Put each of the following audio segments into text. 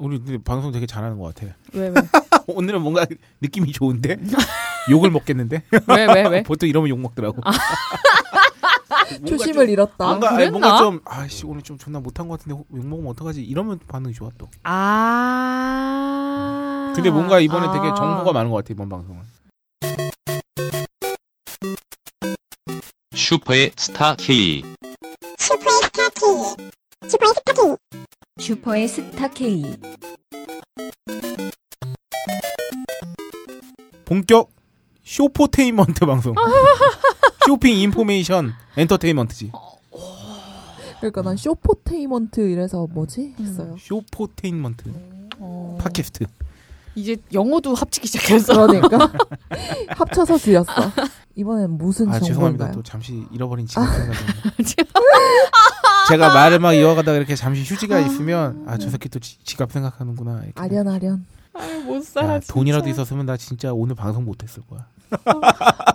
우리 방송 되게 잘하는 것 같아. 왜 왜? 오늘은 뭔가 느낌이 좋은데 욕을 먹겠는데 왜 왜 왜? 보통 이러면 욕 먹더라고. 뭔가 초심을 좀- 잃었다. 뭔가 아니? 뭔가 좀 아씨 오늘 좀 존나 못한 것 같은데 욕 먹으면 어떡하지 이러면 반응이 좋아 또. 아. 근데 뭔가 이번에 되게 아. 정보가 많은 것 같아 이번 방송은. 슈퍼의 스타 K. 슈퍼의 스타 K. 본격 shopfotainment 방송. 쇼핑 information entertainment지. 그러니까 난 shopfotainment 이래서 뭐지 했어요. shopfotainment 어. 팟캐스트. 이제 영어도 합치기 시작했어. 그러니까 합쳐서 줄였어. 이번엔 무슨 아 죄송합니다. 정보인가요? 또 잠시 잃어버린 지갑 생각이. 제가 말을 막 이어가다가 이렇게 잠시 휴지가 있으면 아 저 새끼 또 지, 지갑 생각하는구나. 이렇게. 아련 아련. 아유, 못 살아. 야. 돈이라도 있었으면 나 진짜 오늘 방송 못했을 거야.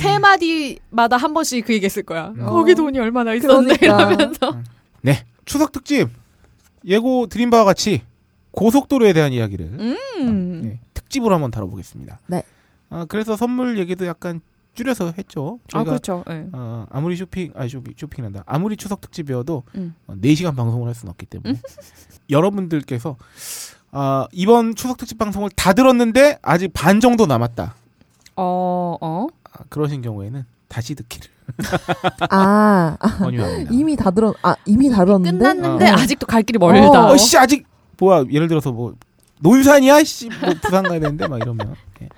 세 마디마다 한 번씩 그 얘기했을 거야. 어. 거기 돈이 얼마나 있었네 그러니까. 이러면서. 네 추석 특집 예고 드린 바와 같이 고속도로에 대한 이야기를 음. 네, 특집으로 한번 다뤄보겠습니다. 네. 아 그래서 선물 얘기도 약간 줄여서 했죠. 아 저희가 그렇죠. 예. 어, 아무리 쇼핑, 아니 쇼핑, 쇼핑한다. 아무리 추석 특집이어도 음. 어, 4시간 방송을 할 수는 없기 때문에 여러분들께서 아, 이번 추석 특집 방송을 다 들었는데 아직 반 정도 남았다. 어 어. 아, 그러신 경우에는 다시 듣기를 아, 아, 권유합니다. 이미 다 들었. 아 이미 다 들었는데. 끝났는데 어. 아직도 갈 길이 멀다. 어, 씨 아직 뭐야? 예를 들어서 뭐 논산이야? 씨, 뭐 부산 가야 되는데 막 이러면 예.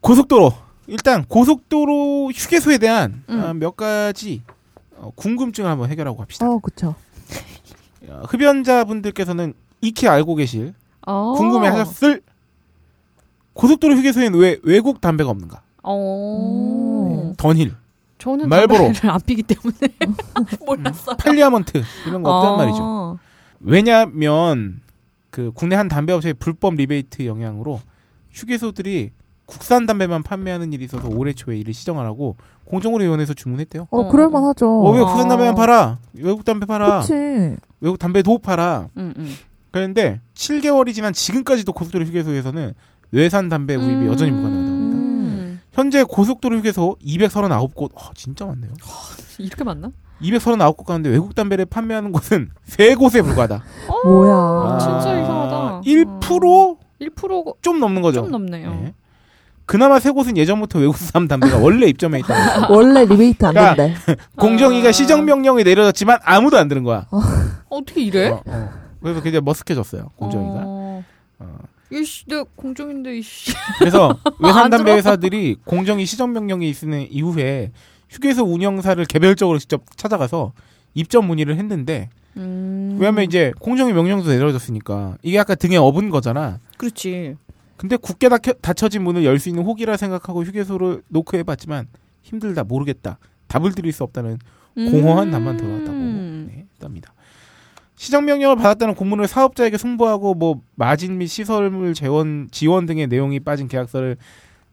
고속도로 일단 고속도로 휴게소에 대한 음. 아, 몇 가지 어, 궁금증을 한번 해결하고 갑시다. 어. 어, 흡연자분들께서는 익히 알고 계실 어. 궁금해하셨을 고속도로 휴게소에는 왜 외국 담배가 없는가? 어. 음. 던힐, 저는 말보로. 안 피기 때문에 몰랐어요. 팔리아먼트 이런 거 없단 어. 말이죠. 왜냐면 그 국내 한 담배 업체의 불법 리베이트 영향으로 휴게소들이 국산 담배만 판매하는 일이 있어서 올해 초에 이를 시정하라고 공정거래위원회에서 주문했대요. 어 어, 그럴만 하죠. 어, 왜 어. 국산 담배만 팔아? 외국 담배 팔아. 그치. 외국 담배도 팔아. 음, 음. 그런데 7개월이 지난 지금까지도 고속도로 휴게소에서는 외산 담배 구입이 여전히 불가능하다고 합니다. 음. 현재 고속도로 휴게소 239곳, 아, 진짜 많네요. 이렇게 많나? 239곳 가운데 외국 담배를 판매하는 곳은 3곳에 불과하다. 뭐야. 아, 진짜 이상하다. 1%? 1%가 좀 넘는 거죠. 좀 넘네요. 네. 그나마 세 곳은 예전부터 외국산 담배가 원래 입점해 있다. 원래 리베이트 안 야. 된대. 공정위가 아. 시정 명령이 내려졌지만 아무도 안 들은 거야. 어떻게 이래? 어, 어. 그래서 그게 머쓱해졌어요. 공정위가. 어. 어. 이씨, 내 공정인데 이씨. 그래서 외산 안 담배 들어. 회사들이 공정위 시정 명령이 있는 이후에 휴게소 운영사를 개별적으로 직접 찾아가서 입점 문의를 했는데 음. 왜냐면 이제 공정위 명령도 내려졌으니까 이게 아까 등에 업은 거잖아. 그렇지. 근데 굳게 닫혀, 닫혀 진 문을 열 수 있는 혹이라 생각하고 휴게소를 노크해봤지만 힘들다 모르겠다 답을 드릴 수 없다는 공허한 답만 돌아왔다고 음. 네, 했답니다. 시정 명령을 받았다는 공문을 사업자에게 송부하고 뭐 마진 및 시설물 재원 지원 등의 내용이 빠진 계약서를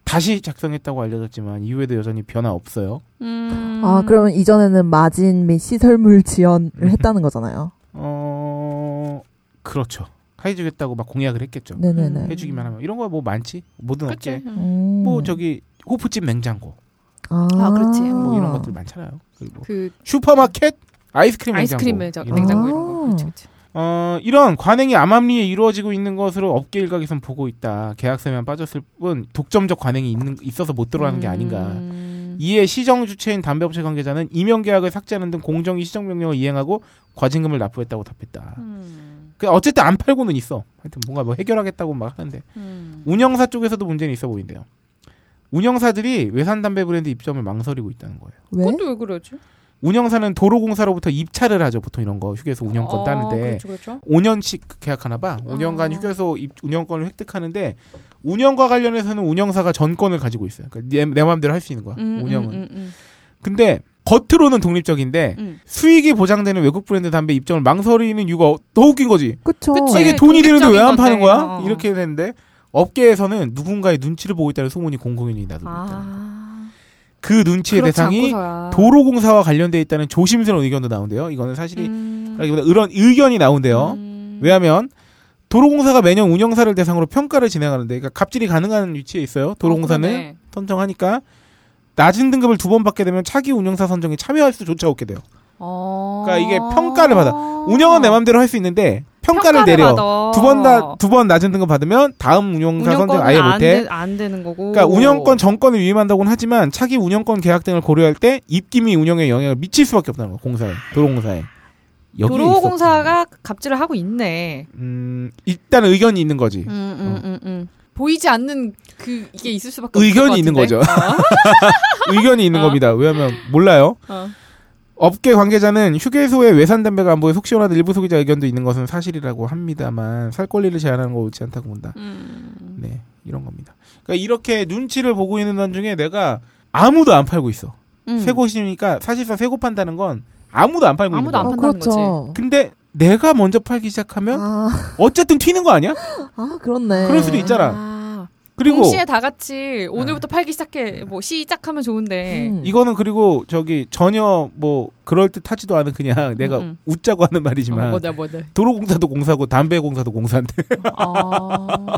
다시 작성했다고 알려졌지만 이후에도 여전히 변화 없어요. 음. 아 그러면 이전에는 마진 및 시설물 지원을 음. 했다는 거잖아요. 어 그렇죠. 해주겠다고 막 공약을 했겠죠. 네네네. 해주기만 하면 이런 거 뭐 많지 모든 그치. 업계 음. 뭐 저기 호프집 냉장고 아, 아, 그렇지. 뭐 이런 것들 많잖아요. 그리고 그 슈퍼마켓 아이스크림 냉장고 아이스크림 냉장고 아. 이런 거. 그치, 그치. 어, 이런 관행이 암암리에 이루어지고 있는 것으로 업계 일각에선 보고 있다. 계약서에만 빠졌을 뿐 독점적 관행이 있는, 있어서 못 들어가는 게 아닌가. 음. 이에 시정 주체인 담배업체 관계자는 임용 계약을 삭제하는 등 공정위 시정 명령을 이행하고 과징금을 납부했다고 답했다. 음. 그 어쨌든 안 팔고는 있어. 하여튼 뭔가 뭐 해결하겠다고 막 하는데 음. 운영사 쪽에서도 문제는 있어 보인대요. 운영사들이 외산 담배 브랜드 입점을 망설이고 있다는 거예요. 왜? 그것도 왜 그러지? 운영사는 도로공사로부터 입찰을 하죠. 보통 이런 거 휴게소 운영권 아, 따는데 그렇죠, 그렇죠. 5년씩 계약하나 봐. 5년간 아. 휴게소 입- 운영권을 획득하는데 운영과 관련해서는 운영사가 전권을 가지고 있어요. 그러니까 내, 내 마음대로 할 수 있는 거야. 음, 운영은. 음, 음, 근데 겉으로는 독립적인데 음. 수익이 보장되는 외국 브랜드 담배 입점을 망설이는 이유가 더 웃긴 거지. 그쵸. 그치. 아, 이게 돈이 되는데 왜 안 파는 거야? 어. 이렇게 되는데 업계에서는 누군가의 눈치를 보고 있다는 소문이 공공연히 있다. 아. 그 눈치의 대상이 않고서야. 도로공사와 관련돼 있다는 조심스러운 의견도 나온대요. 이거는 사실이 음. 라기보다 이런 의견이 나온대요. 음. 왜냐하면 도로공사가 매년 운영사를 대상으로 평가를 진행하는데, 그러니까 갑질이 가능한 위치에 있어요. 도로공사는 어. 선정하니까 낮은 등급을 두 번 받게 되면 차기 운영사 선정에 참여할 수조차 없게 돼요. 어... 그러니까 이게 평가를 받아. 운영은 내 맘대로 할 수 있는데 평가를, 내려. 받아. 두번 다 두 번 낮은 등급 받으면 다음 운영사 선정 아예 안 못해. 되- 안 되는 거고. 그러니까 운영권 정권을 위임한다고는 하지만 차기 운영권 계약 등을 고려할 때 입김이 운영에 영향을 미칠 수밖에 없다는 거 공사에 도로공사에 도로공사가 갑질을 하고 있네. 음 일단 의견이 있는 거지 음, 음, 음, 음. 보이지 않는 그 이게 있을 수밖에 의견이 있는 것 같은데? 의견이 있는 어. 겁니다 왜냐하면 몰라요 어. 어. 업계 관계자는 휴게소의 외산 담배가 안보에 속 시원하다 일부 소비자 의견도 있는 것은 사실이라고 합니다만 살 권리를 제한하는 거 옳지 않다고 본다 음. 네 이런 겁니다 그러니까 이렇게 눈치를 보고 있는 와중에 내가 아무도 안 팔고 있어 음. 새 곳이니까 사실상 새 곳 판다는 건 아무도 안 팔고 아무도 있는 안 거야. 어, 판다는 그렇죠. 근데 내가 먼저 팔기 시작하면 아, 어쨌든 튀는 거 아니야? 아, 그렇네. 그럴 수도 있잖아. 아. 그리고 동시에 다 같이 오늘부터 팔기 시작해 뭐 시작하면 좋은데 음. 이거는 그리고 저기 전혀 뭐 그럴 듯하지도 않은 그냥 내가 음, 음. 웃자고 하는 말이지만 어, 뭐다 뭐다. 도로공사도 공사고 담배 공사도 공사인데 아.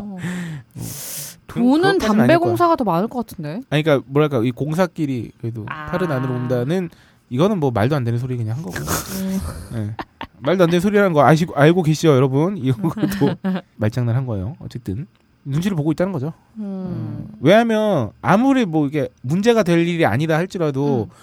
그- 돈은 담배. 공사가 더 많을 것 같은데. 아니 그러니까 뭐랄까 이 공사끼리 그래도 아. 팔을 안으로 온다는 이거는 뭐 말도 안 되는 소리 그냥 한 거고 음. 예. 말도 안 되는 소리라는 거 아시고 알고 계시죠 여러분 이것도 말장난 한 거예요 어쨌든 눈치를 보고 있다는 거죠 음. 왜냐하면 아무리 뭐 이게 문제가 될 일이 아니다 할지라도 음.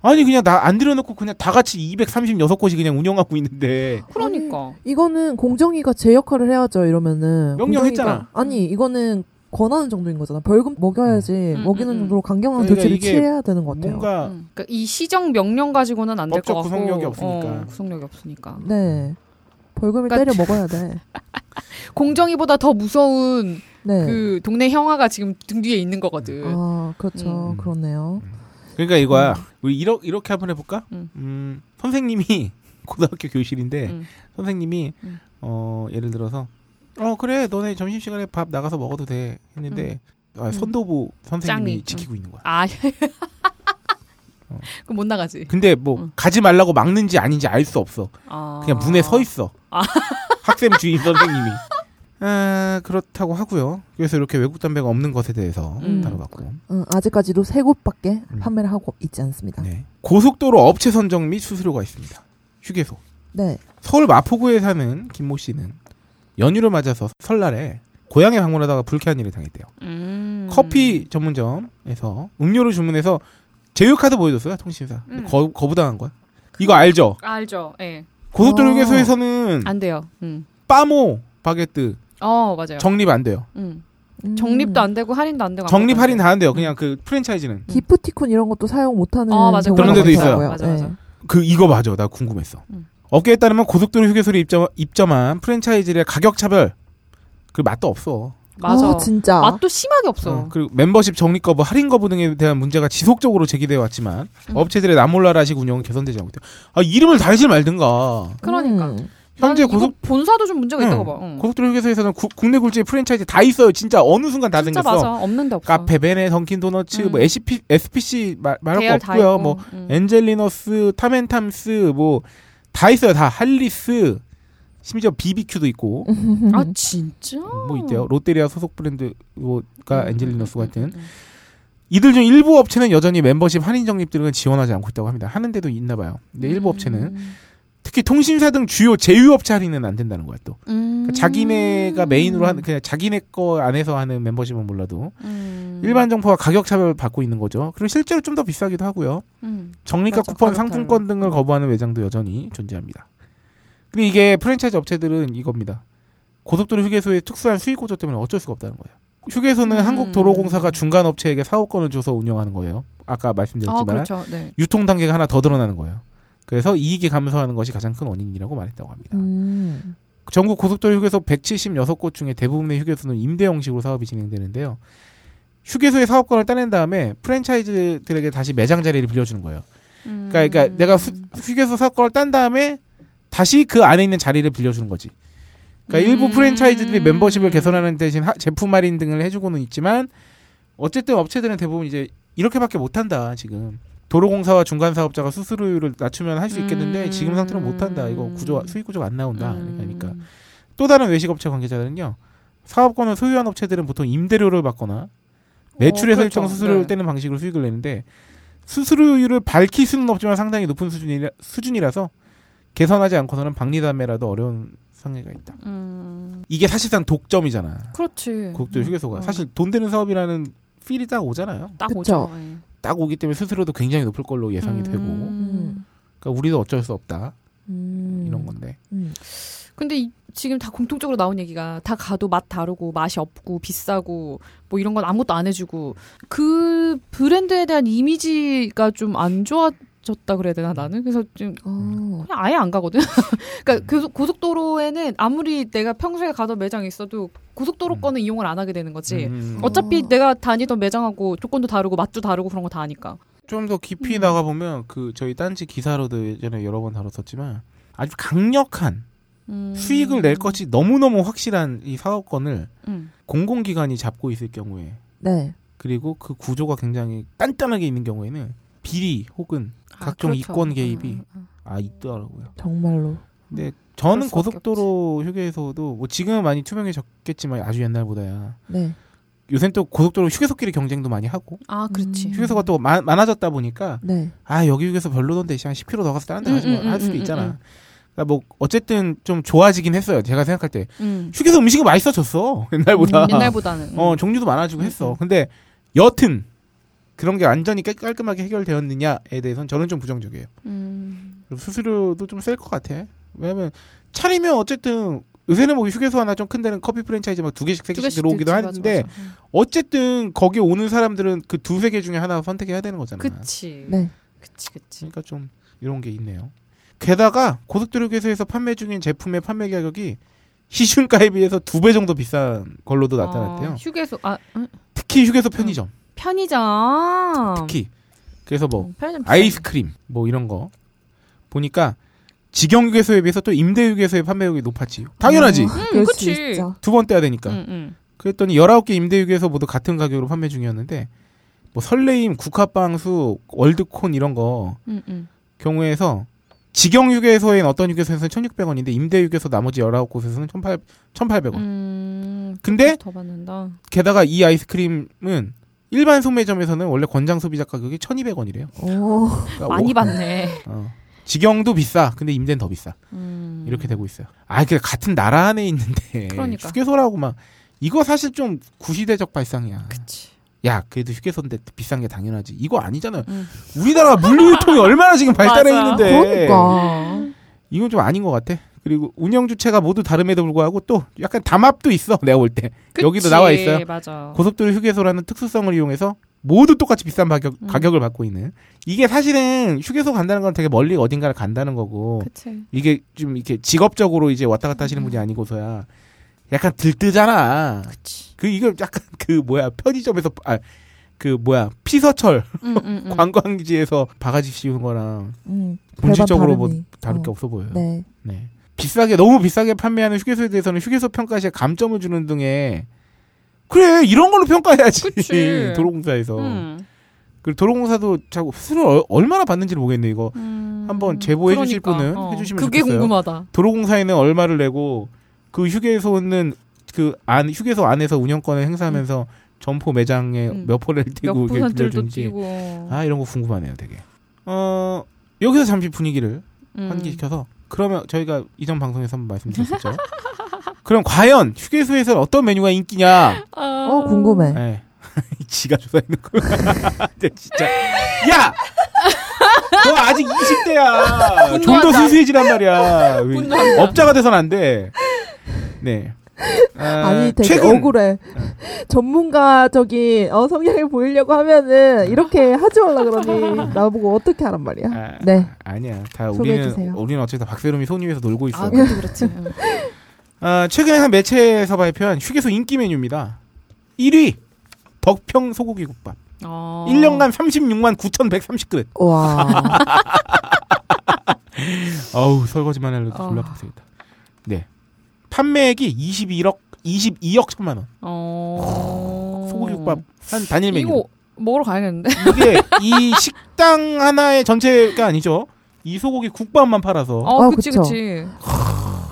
아니 그냥 나 안 들여놓고 그냥 다 같이 236곳이 그냥 운영하고 있는데 그러니까. 이거는 공정위가 제 역할을 해야죠. 이러면은 명령했잖아. 공정위가- 아니 이거는 권하는 정도인 거잖아. 벌금 먹여야지 음, 먹이는 음, 음. 정도로 강경한 그러니까 조치를 취해야 되는 것 같아요. 뭔가 음. 그러니까 이 시정 명령 가지고는 안 될 것 같고 구속력이 없으니까. 어, 구속력이 없으니까. 네. 벌금을 그러니까 때려 먹어야 돼. 공정위보다 더 무서운 네. 그 동네 형아가 지금 등 뒤에 있는 거거든. 아 그렇죠. 음. 그렇네요. 그러니까 이거야 우리 이렇게 이렇게 한번 해볼까? 음. 음, 선생님이 고등학교 교실인데 음. 선생님이 음. 어 예를 들어서 어 그래 너네 점심 시간에 밥 나가서 먹어도 돼 했는데 아, 선도부 선생님이 짱이. 지키고 있는 거야. 아. 어. 그럼 못 나가지. 근데 뭐 음. 가지 말라고 막는지 아닌지 알 수 없어. 아. 그냥 문에 서 있어. 아. 학생 주임 선생님이. 아, 그렇다고 하고요. 그래서 이렇게 외국 담배가 없는 것에 대해서 음. 다뤄봤고. 음, 아직까지도 세 곳밖에 음. 판매를 하고 있지 않습니다. 네. 네. 고속도로 업체 선정 및 수수료가 있습니다. 휴게소. 네. 서울 마포구에 사는 김모 씨는 연휴를 맞아서 설날에 고향에 방문하다가 불쾌한 일을 당했대요. 음. 커피 전문점에서 음료를 주문해서 제휴카드 보여줬어요 통신사. 음. 거, 거부당한 거야. 이거 알죠? 알죠. 예. 고속도로 어. 휴게소에서는 안 돼요. 음. 빠모 바게트 어, 맞아요. 정립 안 돼요. 음. 음. 적립도 안 되고 할인도 안 되고. 정립 아무것도 할인 안다안 돼요. 그냥 그 프랜차이즈는 기프티콘 이런 것도 사용 못하는 어, 맞아. 경우가 그런 데도 있어요. 맞아, 맞아. 네. 그 이거 맞아. 나 궁금했어. 음. 업계에 따르면 고속도로 휴게소를 입점, 입점 한 프랜차이즈의 가격 차별 그 맛도 없어. 맞아. 아, 진짜. 맛도 심하게 없어. 어, 그리고 멤버십 적립 거부, 할인 거부 등에 대한 문제가 지속적으로 제기되어 왔지만 음. 업체들의 남몰라라식 운영은 개선되지 않고 있대요. 아 이름을 달지 말든가. 그러니까. 음. 현재 고속 본사도 좀 문제가 응. 있다고 봐. 응. 고속도로 휴게소에서는 구- 국내 굴지의 프랜차이즈 다 있어요. 진짜 어느 순간 다 진짜 생겼어. 맞아. 없는데 없어. 카페, 베네, 던킨 도너츠, 음. 뭐 SP, SPC 말, 말할 거 없고요. 뭐 응. 엔젤리너스, 탐앤탐스 뭐 다 있어요. 다 할리스, 심지어 BBQ도 있고 아 진짜? 뭐 있대요. 롯데리아 소속 브랜드가 음, 엔젤리너스 음, 같은 음, 음. 이들 중 일부 업체는 여전히 멤버십 할인 적립 등을 지원하지 않고 있다고 합니다. 하는 데도 있나 봐요. 근데 일부 업체는 음. 특히 통신사 등 주요 제휴업체 할인은 안 된다는 거야 또. 음. 그러니까 자기네가 메인으로 하는 그냥 자기네 거 안에서 하는 멤버십은 몰라도 음. 일반 정보와 가격 차별 받고 있는 거죠. 그리고 실제로 좀 더 비싸기도 하고요. 음. 적립과 맞아, 쿠폰, 상품권 등을 거부하는 매장도 여전히 존재합니다. 근데 이게 프랜차이즈 업체들은 이겁니다. 고속도로 휴게소의 특수한 수익 구조 때문에 어쩔 수가 없다는 거예요. 휴게소는 음. 한국도로공사가 중간 업체에게 사업권을 줘서 운영하는 거예요. 아까 아 말씀드렸지만 그렇죠. 네. 유통 단계가 하나 더 드러나는 거예요. 그래서 이익이 감소하는 것이 가장 큰 원인이라고 말했다고 합니다. 음. 전국 고속도로 휴게소 176곳 중에 대부분의 휴게소는 임대 형식으로 사업이 진행되는데요. 휴게소의 사업권을 따낸 다음에 프랜차이즈들에게 다시 매장 자리를 빌려주는 거예요. 음. 그러니까, 그러니까 내가 수- 휴게소 사업권을 딴 다음에 다시 그 안에 있는 자리를 빌려주는 거지. 그러니까 일부 음. 프랜차이즈들이 멤버십을 개선하는 대신 하- 제품 할인 등을 해주고는 있지만 어쨌든 업체들은 대부분 이제 이렇게밖에 못한다 지금. 도로공사와 중간 사업자가 수수료율을 낮추면 할 수 있겠는데 음. 지금 상태로 못한다. 이거 구조 수익 구조가 안 나온다. 음. 그러니까 또 다른 외식업체 관계자들은요. 사업권을 소유한 업체들은 보통 임대료를 받거나 매출의 어, 그렇죠. 설정 수수료를 네. 떼는 방식으로 수익을 내는데 수수료율을 밝힐 수는 없지만 상당히 높은 수준이라, 수준이라서 개선하지 않고서는 박리담회라도 어려운 상해가 있다. 음, 이게 사실상 독점이잖아. 그렇지. 고속도로 휴게소가 어. 사실 돈 되는 사업이라는 필이 딱 오잖아요. 딱 그쵸. 오죠. 예. 딱 오기 때문에 수수료도 굉장히 높을 걸로 예상이 되고 음. 그러니까 우리도 어쩔 수 없다 음. 이런 건데 음. 근데 이- 지금 다 공통적으로 나온 얘기가 다 가도 맛 다르고 맛이 없고 비싸고 뭐 이런 건 아무것도 안 해주고 그 브랜드에 대한 이미지가 좀 안 좋아 졌다 그래야 되나 나는 그래서 좀 어. 그냥 아예 안 가거든. 그러니까 그 고속도로에는 아무리 내가 평소에 가던 매장이 있어도 고속도로 음. 거는 이용을 안 하게 되는 거지. 음, 어차피 어. 내가 다니던 매장하고 조건도 다르고 맛도 다르고 그런 거 다 아니까. 좀 더 깊이 음. 나가 보면 그 저희 딴지 기사로도 예전에 여러 번 다뤘었지만 아주 강력한 음. 수익을 낼 것이 너무너무 확실한 이 사업권을 음. 공공기관이 잡고 있을 경우에 네. 그리고 그 구조가 굉장히 단단하게 있는 경우에는 비리 혹은 아, 각종 그렇죠. 이권 개입이 음, 음, 아 있더라고요. 정말로. 근데 저는 고속도로 휴게소도 뭐 지금은 많이 투명해졌겠지만 아주 옛날보다야 네. 요새는 또 고속도로 휴게소끼리 경쟁도 많이 하고 아, 그렇지. 음. 휴게소가 또 마- 많아졌다 보니까 네. 아 여기 휴게소 별로던데 한 10km 더 가서 다른 데 음, 가지 음, 할 수도 음, 있잖아. 음, 그러니까 뭐 어쨌든 좀 좋아지긴 했어요. 제가 생각할 때 음. 휴게소 음식이 맛있어졌어 옛날보다. 음, 옛날보다는. 어 종류도 많아지고 음, 했어. 음. 근데 여튼 그런 게 완전히 깔- 깔끔하게 해결되었느냐에 대해서는 저는 좀 부정적이에요. 음. 수수료도 좀 셀 것 같아. 왜냐면 차리면 어쨌든 요새는 뭐 휴게소 하나 좀 큰 데는 커피 프랜차이즈 막 두 개씩 세두 개씩 들어오기도 들지, 하는데 맞아, 맞아. 어쨌든 거기 오는 사람들은 그 두 세 개 중에 하나 선택해야 되는 거잖아. 그치. 네. 그치, 그치. 그러니까 좀 이런 게 있네요. 게다가 고속도로 휴게소에서 판매 중인 제품의 판매 가격이 시중가에 비해서 두 배 정도 비싼 걸로도 나타났대요. 어, 휴게소, 아, 응? 특히 휴게소 편의점. 편의점. 특히. 그래서 뭐 음, 편의점. 아이스크림 뭐 이런 거 보니까 직영 휴게소에 비해서 또 임대 휴게소의 판매額이 높았지. 당연하지. 어, 그럴 수 그치. 있죠. 두번 떼야 되니까. 응, 응. 그랬더니 19개 임대 휴게소 모두 같은 가격으로 판매 중이었는데 뭐 설레임, 국화빵수, 월드콘 이런 거 응, 응. 경우에서 직영 휴게소엔 어떤 휴게소에서는 1,600원인데 임대 휴게소 나머지 19곳에서는 1,800, 1,800원. 음, 근데 더 받는다. 게다가 이 아이스크림은 일반 소매점에서는 원래 권장 소비자 가격이 1,200원이래요. 오. 그러니까 많이 오- 받네. 어. 직영도 비싸. 근데 임대는 더 비싸. 음. 이렇게 되고 있어요. 아, 그 같은 나라 안에 있는데 그러니까. 휴게소라고 막 이거 사실 좀 구시대적 발상이야. 그치. 야, 그래도 휴게소인데 비싼 게 당연하지. 이거 아니잖아요. 응. 우리나라가 물류유통이 얼마나 지금 발달해. 있는데 그러니까. 이건 좀 아닌 것 같아. 그리고 운영 주체가 모두 다름에도 불구하고 또 약간 담합도 있어. 내가 볼 때. 여기도 나와 있어요. 맞아. 고속도로 휴게소라는 특수성을 이용해서 모두 똑같이 비싼 가격, 음. 가격을 받고 있는 이게 사실은 휴게소 간다는 건 되게 멀리 어딘가를 간다는 거고 그치. 이게 좀 이렇게 직업적으로 이제 왔다 갔다 하시는 분이 아니고서야 약간 들뜨잖아. 그치. 그 이거 약간 그 뭐야 편의점에서 아 그 뭐야 피서철 응, 응, 응. 관광지에서 바가지 씌우는 거랑 음. 본질적으로 뭐. 다를 게 어. 없어 보여요. 네. 네. 비싸게 너무 비싸게 판매하는 휴게소에 대해서는 휴게소 평가 시에 감점을 주는 등의 그래 이런 걸로 평가해야지 그치. 도로공사에서 응. 그리고 도로공사도 자꾸 수수료 얼마나 받는지를 모르겠네 이거 음. 한번 제보해 주실 그러니까. 분은 해주시면 그게 좋겠어요. 궁금하다. 도로공사에는 얼마를 내고 그 휴게소는 그 안 휴게소 안에서 운영권을 행사하면서 점포 매장에 음. 몇 퍼를 몇 띄고 빌려주는지 띄고. 아 이런 거 궁금하네요 되게 어 여기서 잠시 분위기를 음. 환기시켜서 그러면 저희가 이전 방송에서 한번 말씀드렸었죠 그럼 과연 휴게소에서 어떤 메뉴가 인기냐 아. 어, 궁금해. 네. 지가 조사했는 거야 근데 진짜 야! 너 아직 20대야 좀 더. 순수해지란 말이야 분노한다. 업자가 돼선 안 돼 네 아, 아니 되게 최근 억울해. 전문가적인 어, 성향을 보이려고 하면은 이렇게 하지 말라 그러니 나보고 어떻게 하란 말이야. 아, 네. 아니야. 다 우리는 주세요. 우리는 어쨌든 박세롬이 손 위에서 놀고 있어. 아, 그렇지. 응. 아, 최근에 한 매체에서 발표한 휴게소 인기 메뉴입니다. 1위 덕평 소고기 국밥. 어. 1년간 36만 9,130그릇. 와. 어우, 설거지만 해도 어. 졸라 빡세겠다. 네. 판매액이 21억 22억 천만 원. 어. 소고기 국밥 한 단일 메뉴. 이거 먹으러 가야겠는데. 이게 이 식당 하나의 전체가 아니죠. 이 소고기 국밥만 팔아서 어, 아, 그치, 그쵸. 그치.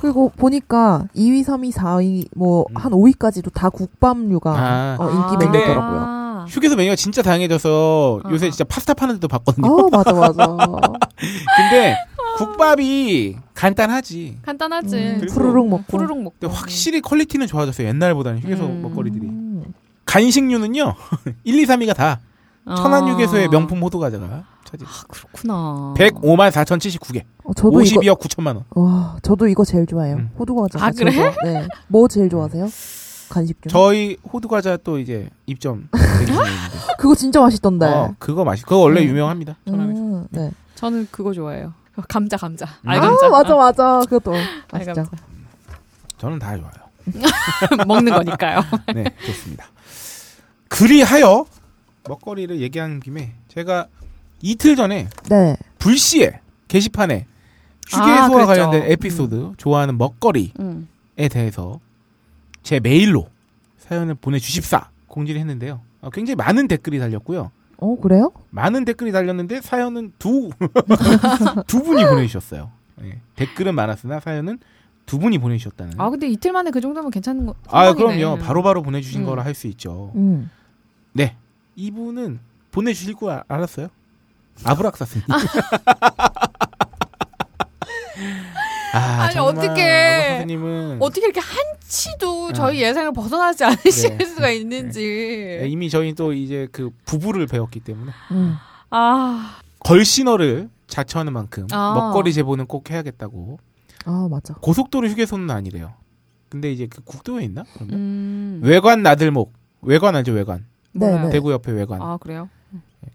그리고 보니까 2위, 3위, 4위 뭐 음. 한 5위까지도 다 국밥류가 아. 어, 인기 근데- 메뉴더라고요. 아. 휴게소 메뉴가 진짜 다양해져서 요새 어. 진짜 파스타 파는 데도 봤거든요. 아 맞아 맞아. 근데 국밥이 간단하지. 간단하지. 음, 푸르륵 먹고. 푸르륵 먹고. 근데 확실히 퀄리티는 좋아졌어요. 옛날보다는 휴게소 음. 먹거리들이. 음. 간식류는요. 1, 2, 3위가 다 아. 천안 휴게소의 명품 호두 과자가 차지. 그렇구나. 105만 4,079개. 어, 저도 이거 52억 9천만 원. 와 저도 이거 제일 좋아해요. 음. 호두 과자. 아, 그래? 네. 뭐 제일 좋아하세요? 간식 중. 저희 호두 과자 또 이제 입점. 그거 진짜 맛있던데. 어, 그거 맛이. 그거 원래 음. 유명합니다. 천안에서. 음, 네. 저는 그거 좋아해요. 감자 감자. 음. 알감자. 아 맞아 맞아. 그것도 맛있죠. 알감자. 저는 다 좋아요. 먹는 거니까요. 네, 좋습니다. 그리하여 먹거리를 얘기한 김에 제가 이틀 전에 네. 불시에 게시판에 아, 휴게소와 그랬죠. 관련된 에피소드 좋아하는 먹거리에 음. 대해서 제 메일로 사연을 보내주십사 공지를 했는데요. 어, 굉장히 많은 댓글이 달렸고요. 어 그래요? 많은 댓글이 달렸는데 사연은 두 두 분이 보내주셨어요. 예, 댓글은 많았으나 사연은 두 분이 보내주셨다는. 아 근데 이틀 만에 그 정도면 괜찮은 거. 아. 그럼요. 바로바로 보내주신 음. 거라 할 수 있죠. 음. 네. 이분은 보내주실 거 아- 알았어요? 아브락사스님. 아, 아니, 정말 어떡해. 아브락사스님은 어떻게 이렇게 한치도 어. 저희 예상을 벗어나지 않으실 네. 수가 있는지. 네, 이미 저희 또 이제 그 부부를 배웠기 때문에 음. 아, 걸신어를 자처하는 만큼 아. 먹거리 제보는 꼭 해야겠다고. 아 맞아. 고속도로 휴게소는 아니래요. 근데 이제 그 국도에 있나? 그러면 음. 외관 나들목. 외관 알죠? 외관. 네, 뭐야? 네. 대구 옆에 외관. 아 그래요?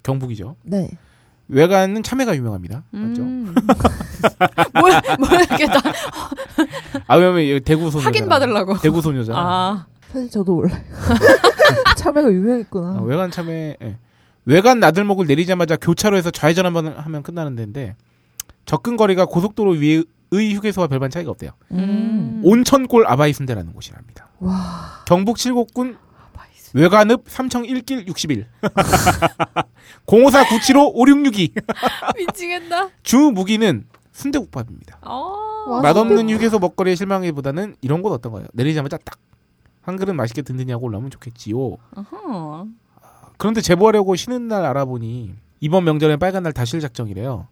경북이죠. 네. 외관은 참외가 유명합니다. 맞죠? 음. 뭐야, 뭐야 이렇게 다아 왜냐면 여기 대구 소녀 확인 받으려고. 대구 소녀잖아. 아, 사실 저도 몰라요. 참외가 유명했구나. 아, 외관 참외 예. 외관 나들목을 내리자마자 교차로에서 좌회전 한번 하면 끝나는 데인데 접근 거리가 고속도로 위의 휴게소와 별반 차이가 없대요. 음. 온천골 아바이 순대라는 곳이랍니다. 와. 경북 칠곡군. 외관읍 삼청 1길 61 054 975 5662 미치겠다. 주 무기는 순대국밥입니다. 어. 와, 맛없는 휴게소 먹거리에 실망하기보다는 이런 건 어떤가요? 내리자마자 딱 한 그릇 맛있게 든든히 하고 올라오면 좋겠지요. 어허. 그런데 제보하려고 쉬는 날 알아보니 이번 명절엔 빨간 날 다쉴 작정이래요.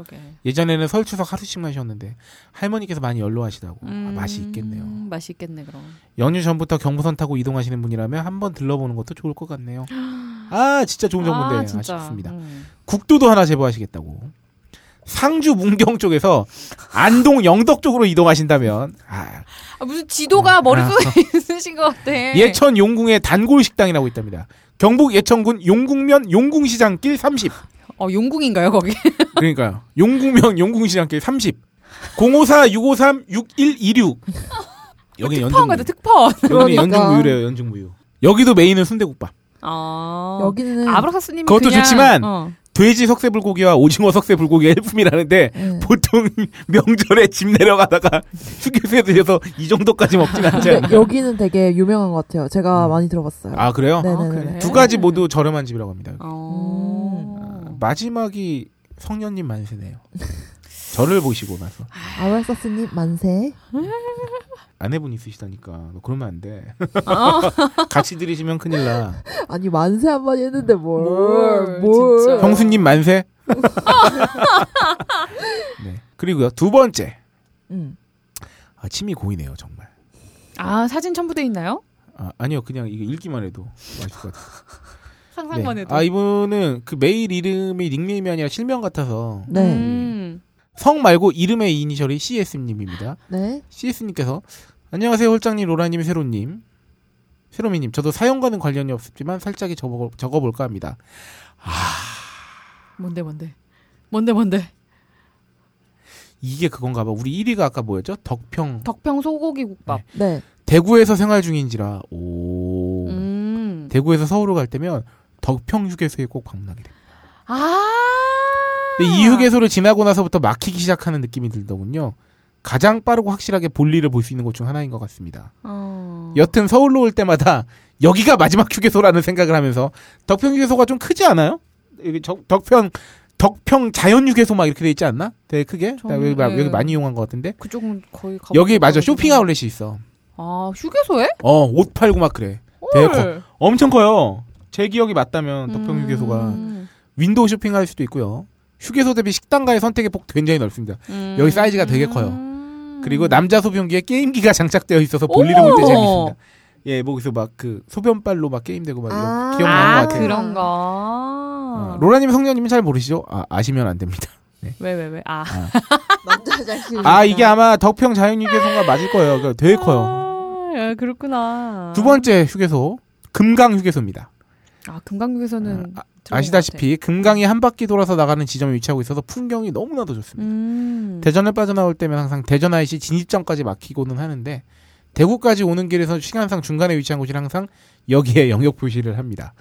아. 그러게. 예전에는 설 추석 하루씩만 쉬었는데 할머니께서 많이 연로하시다고 아, 음, 맛이 있겠네요. 맛이 있겠네 그럼. 연휴 전부터 경부선 타고 이동하시는 분이라면 한번 들러보는 것도 좋을 것 같네요. 아 진짜 좋은 정보인데 아, 아, 진짜. 쉽습니다. 음. 국도도 하나 제보하시겠다고. 상주 문경 쪽에서 안동 영덕 쪽으로 이동하신다면 아, 아, 무슨 지도가 머릿속에 있으신 것 같아. 예천 용궁의 단골 식당이라고 있답니다. 경북 예천군 용궁면 용궁시장길 30. 어 용궁인가요 거기? 그러니까요. 용궁면 용궁시장길 30. 054 653 6126. 여기 특파원 같아. 특파원. 여기는 그러니까. 연중무휴래요. 연중무휴. 여기도 메인은 순대국밥. 아. 여기는 아브라카스님 그것도 그냥, 좋지만 어. 돼지 석쇠 불고기와 오징어 석쇠 불고기가 일품이라는데 네. 보통 명절에 집 내려가다가 휴게소에 들려서 이 정도까지 먹진 않지 않나요? 여기는 되게 유명한 것 같아요. 제가 음. 많이 들어봤어요. 아 그래요? 네네네. 그래? 두 가지 모두 저렴한 집이라고 합니다. 어. 마지막이 성년님 만세네요. 저를 보시고 나서 아월사스님 만세. 아내분 있으시다니까 너 그러면 안 돼. 어? 같이 들이시면 큰일 나. 아니 만세 한마디 했는데 뭘? 뭘, 뭘? 진짜. 형수님 만세. 네. 그리고요 두 번째 음. 아, 침이 고이네요 정말. 아 사진 첨부돼 있나요? 아, 아니요 그냥 이거 읽기만 해도 맛있을 것 같아요. 상상만 네. 해도. 아 이분은 그 메일 이름이 닉네임이 아니라 실명 같아서 네. 음. 성 말고 이름의 이니셜이 CS님입니다. 네. CS님께서 안녕하세요 홀장님 로라님 세로님 세로미님 저도 사연과는 관련이 없었지만 살짝이 적어, 적어볼까 합니다. 뭔데 뭔데 뭔데 뭔데 이게 그건가 봐. 우리 1위가 아까 뭐였죠? 덕평. 덕평 소고기 국밥. 네. 대구에서 생활 중인지라 오 음. 대구에서 서울을 갈 때면 덕평 휴게소에 꼭 방문하게 돼요. 아. 이 휴게소를 지나고 나서부터 막히기 시작하는 느낌이 들더군요. 가장 빠르고 확실하게 볼일을 볼 수 있는 곳 중 하나인 것 같습니다. 어. 여튼 서울로 올 때마다 여기가 마지막 휴게소라는 생각을 하면서 덕평 휴게소가 좀 크지 않아요? 여기 저- 덕평 덕평 자연 휴게소 막 이렇게 돼 있지 않나? 되게 크게. 여기, 막- 네. 여기 많이 이용한 것 같은데. 그쪽은 거의 가. 여기 맞아 쇼핑 아울렛이 있어. 아 휴게소에? 어 옷 팔고 막 그래. 되게 커. 헐. 엄청 커요. 제 기억이 맞다면 덕평 음. 휴게소가 window shopping할 수도 있고요. 휴게소 대비 식당가의 선택의 폭 굉장히 넓습니다. 음. 여기 사이즈가 되게 커요. 음. 그리고 남자 소변기에 게임기가 장착되어 있어서 볼일을 오! 볼때 재밌습니다. 예, 뭐 그래서 막 그 소변발로 막 게임되고 막 아. 이런 기억나는 것아 같아요. 그런 거. 어, 로라님 성녀님은 잘 모르시죠? 아, 아시면 안 됩니다. 왜왜 왜? 아. 남자 화장실. 아 이게 아마 덕평 자연휴게소가 맞을 거예요. 그러니까 되게 커요. 아, 야, 그렇구나. 두 번째 휴게소 금강 휴게소입니다. 아 금강역에서는 아, 아시다시피 금강이 한 바퀴 돌아서 나가는 지점에 위치하고 있어서 풍경이 너무나도 좋습니다. 음. 대전을 빠져나올 때면 항상 대전 IC 진입점까지 막히고는 하는데 대구까지 오는 길에서 시간상 중간에 위치한 곳이 항상 여기에 영역 표시를 합니다.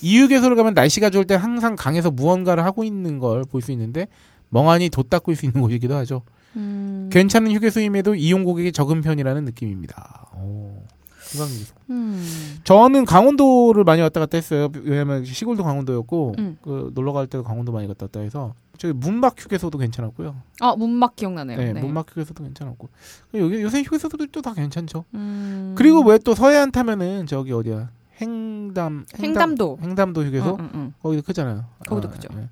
이 휴게소를 가면 날씨가 좋을 때 항상 강에서 무언가를 하고 있는 걸 볼 수 있는데 멍하니 돛 닦고 있을 수 있는 곳이기도 하죠. 음. 괜찮은 휴게소임에도 이용 고객이 적은 편이라는 느낌입니다. 오, 금강휴게소. 음. 저는 강원도를 많이 왔다 갔다 했어요. 왜냐면 시골도 강원도였고 음. 그 놀러 갈 때도 강원도 많이 갔다 왔다 해서 저기 문막 휴게소도 괜찮았고요. 아 문막 기억나네요. 네, 네. 문막 휴게소도 괜찮았고 여기 요새 휴게소들도 다 괜찮죠. 음. 그리고 왜 또 서해안 타면은 저기 어디야 행담 행담 도. 행담도 휴게소 응, 응, 응. 거기도 크잖아요. 거기도 아, 크죠. 네.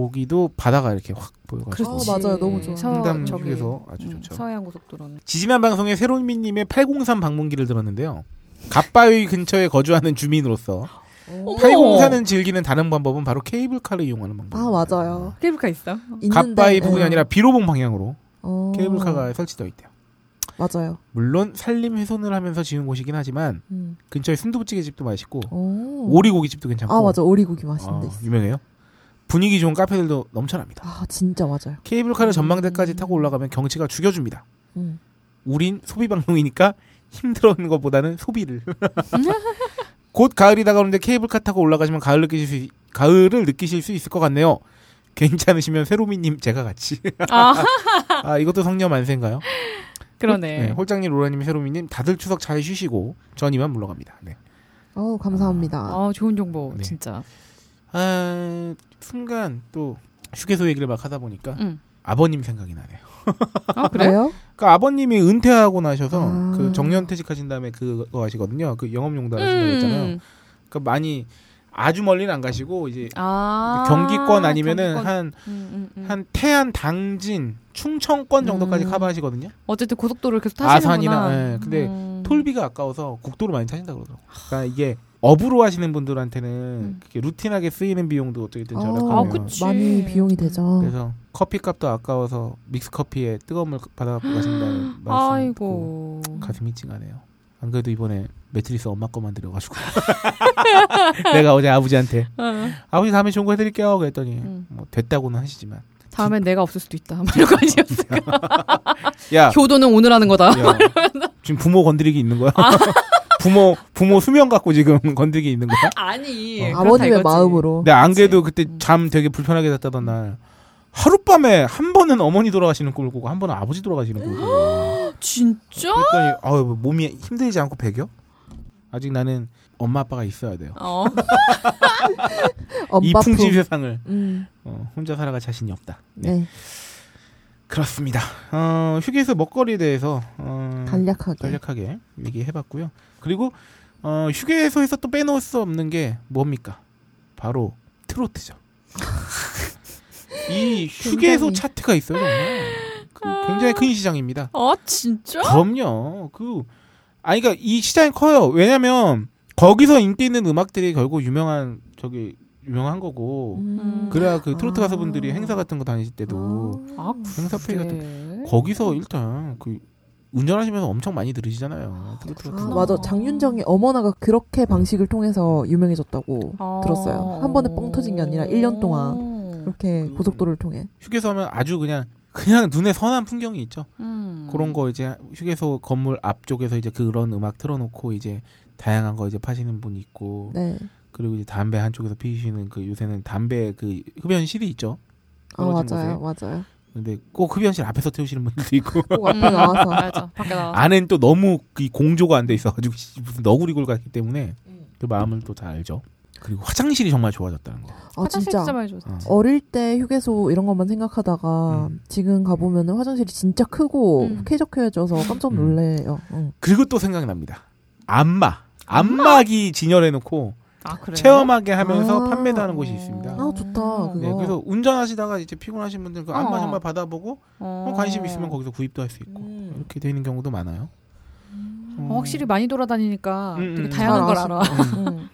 거기도 바다가 이렇게 확 보여가지고 그렇지. 어, 맞아요. 너무 좋아. 서, 저기, 휴게소 아주 음, 좋죠. 서해안 고속도로는. 지지난 방송에 새로미님의 803 방문기를 들었는데요. 갓바위 근처에 거주하는 주민으로서 어머. 803은 즐기는 다른 방법은 바로 케이블카를 이용하는 방법. 아 맞아요. 케이블카 있어? 있는데, 갓바위 부분이 네. 아니라 비로봉 방향으로 어, 케이블카가 설치되어 있대요. 맞아요. 물론 산림 훼손을 하면서 지은 곳이긴 하지만 음. 근처에 순두부찌개 집도 맛있고 오. 오리고기 집도 괜찮고 아 맞아 오리고기 맛있는 어, 데 있어. 유명해요. 분위기 좋은 카페들도 넘쳐납니다. 아 진짜 맞아요. 케이블카를 전망대까지 타고 올라가면 경치가 죽여줍니다. 음. 우린 소비 방송이니까 힘들어하는 것보다는 소비를. 곧 가을이 다가오는데 케이블카 타고 올라가시면 가을 느끼실 수 있- 가을을 느끼실 수 있을 것 같네요. 괜찮으시면 세로미님 제가 같이. 아 아 이것도 성녀 만세인가요? 그러네. 네, 홀장님 로라님 세로미님 다들 추석 잘 쉬시고 전 이만 물러갑니다. 네. 어 감사합니다. 아 좋은 정보 네. 진짜. 아 순간 또 휴게소 얘기를 막 하다 보니까 응. 아버님 생각이 나네요. 아 그래? 그래요? 그러니까 아버님이 은퇴하고 나셔서 아. 그 정년 퇴직하신 다음에 그거 하시거든요. 그 영업용도 하신다고 했잖아요. 음. 그러니까 많이 아주 멀리는 안 가시고 이제 아 경기권 아니면은 경기권. 한한 음, 음, 음. 태안, 당진, 충청권 정도까지 음. 커버하시거든요. 어쨌든 고속도로를 계속 타시는구나. 아산이나 예, 근데 음. 톨비가 아까워서 국도로 많이 타신다 그러더라고요. 그러니까 이게 업으로 하시는 분들한테는 그렇게 루틴하게 쓰이는 비용도 어떻게든 어, 절약하면 아. 많이 비용이 되죠. 그래서 커피 값도 아까워서 믹스 커피에 뜨거운 물 받아갖고 가신다는 말씀 듣고 아이고. 가슴이 찡하네요. 안 그래도 이번에 매트리스 엄마 거만 드려가지고 내가 어제 아버지한테 어. 아버지 다음에 좋은 거 해드릴게요 그랬더니 음. 뭐 됐다고는 하시지만 다음엔 내가 없을 수도 있다. 뭐 이런 거 아니었어. 야, 효도는 오늘 하는 거다. 야 지금 부모 건드리기 있는 거야? 부모 부모 수명 갖고 지금 건드리기 있는 거야? 아니. 어. 아버님의. 마음으로. 근데 안 그래도 그때 잠 되게 불편하게 잤다던 날 하룻밤에 한 번은 어머니 돌아가시는 꿈을 꾸고 한 번은 아버지 돌아가시는 꿈을 꾸고 진짜? 그랬더니 아유 뭐 몸이 힘들지 않고 배겨? 아직 나는 엄마 아빠가 있어야 돼요. 어. 이 풍지 품. 세상을 음. 어, 혼자 살아갈 자신이 없다. 네. 네. 그렇습니다. 어, 휴게소 먹거리에 대해서 어, 간략하게. 간략하게 얘기해봤고요. 그리고 어, 휴게소에서 또 빼놓을 수 없는 게 뭡니까? 바로 트로트죠. 이 휴게소 굉장히. 차트가 있어요, 정말. 그 굉장히 큰 시장입니다. 아 진짜? 그럼요. 그 아니 그러니까 이 시장이 커요. 왜냐면 거기서 인기 있는 음악들이 결국 유명한 저기 유명한 거고 음. 그래야 그 트로트 아. 가수분들이 행사 같은 거 다니실 때도 아 행사 페이 같은? 거기서 일단 그 운전하시면서 엄청 많이 들으시잖아요. 아, 거. 맞아. 장윤정의 어머나가 그렇게 방식을 통해서 유명해졌다고 아. 들었어요. 한 번에 뻥 터진 게 아니라 1년 동안 음. 그렇게 고속도로를 통해. 휴게소 하면 아주 그냥 그냥 눈에 선한 풍경이 있죠. 음. 그런 거 이제 휴게소 건물 앞쪽에서 이제 그런 음악 틀어놓고 이제 다양한 거 이제 파시는 분이 있고 네. 그리고 이제 담배 한쪽에서 피우시는 그 요새는 담배 그 흡연실이 있죠. 아 맞아요, 맞아요. 근데 꼭 흡연실 앞에서 태우시는 분들도 있고 꼭 앞에 음, 나와서. 맞아. 밖에 나와서. 안엔 또 너무 이 공조가 안 돼 있어가지고 씨, 무슨 너구리굴 같기 때문에 그 마음을 또잘 알죠. 그리고 화장실이 정말 좋아졌다는 거. 아 화장실 진짜 진짜 많이 줬어. 어. 어릴 때 휴게소 이런 것만 생각하다가 음. 지금 가보면은 화장실이 진짜 크고 음. 쾌적해져서 깜짝 음. 놀래요. 응. 그리고 또 생각납니다. 안마. 안마기 진열해놓고 아 그래. 체험하게 하면서 아. 판매도 하는 곳이 있습니다. 아, 좋다, 그거. 네, 그래서 운전하시다가 이제 피곤하신 분들 그 안마 어. 정말 받아보고 어. 관심 있으면 거기서 구입도 할 수 있고 음. 이렇게 되는 경우도 많아요. 어, 확실히 많이 돌아다니니까 음, 되게 음. 다양한 걸잘 알아. 음.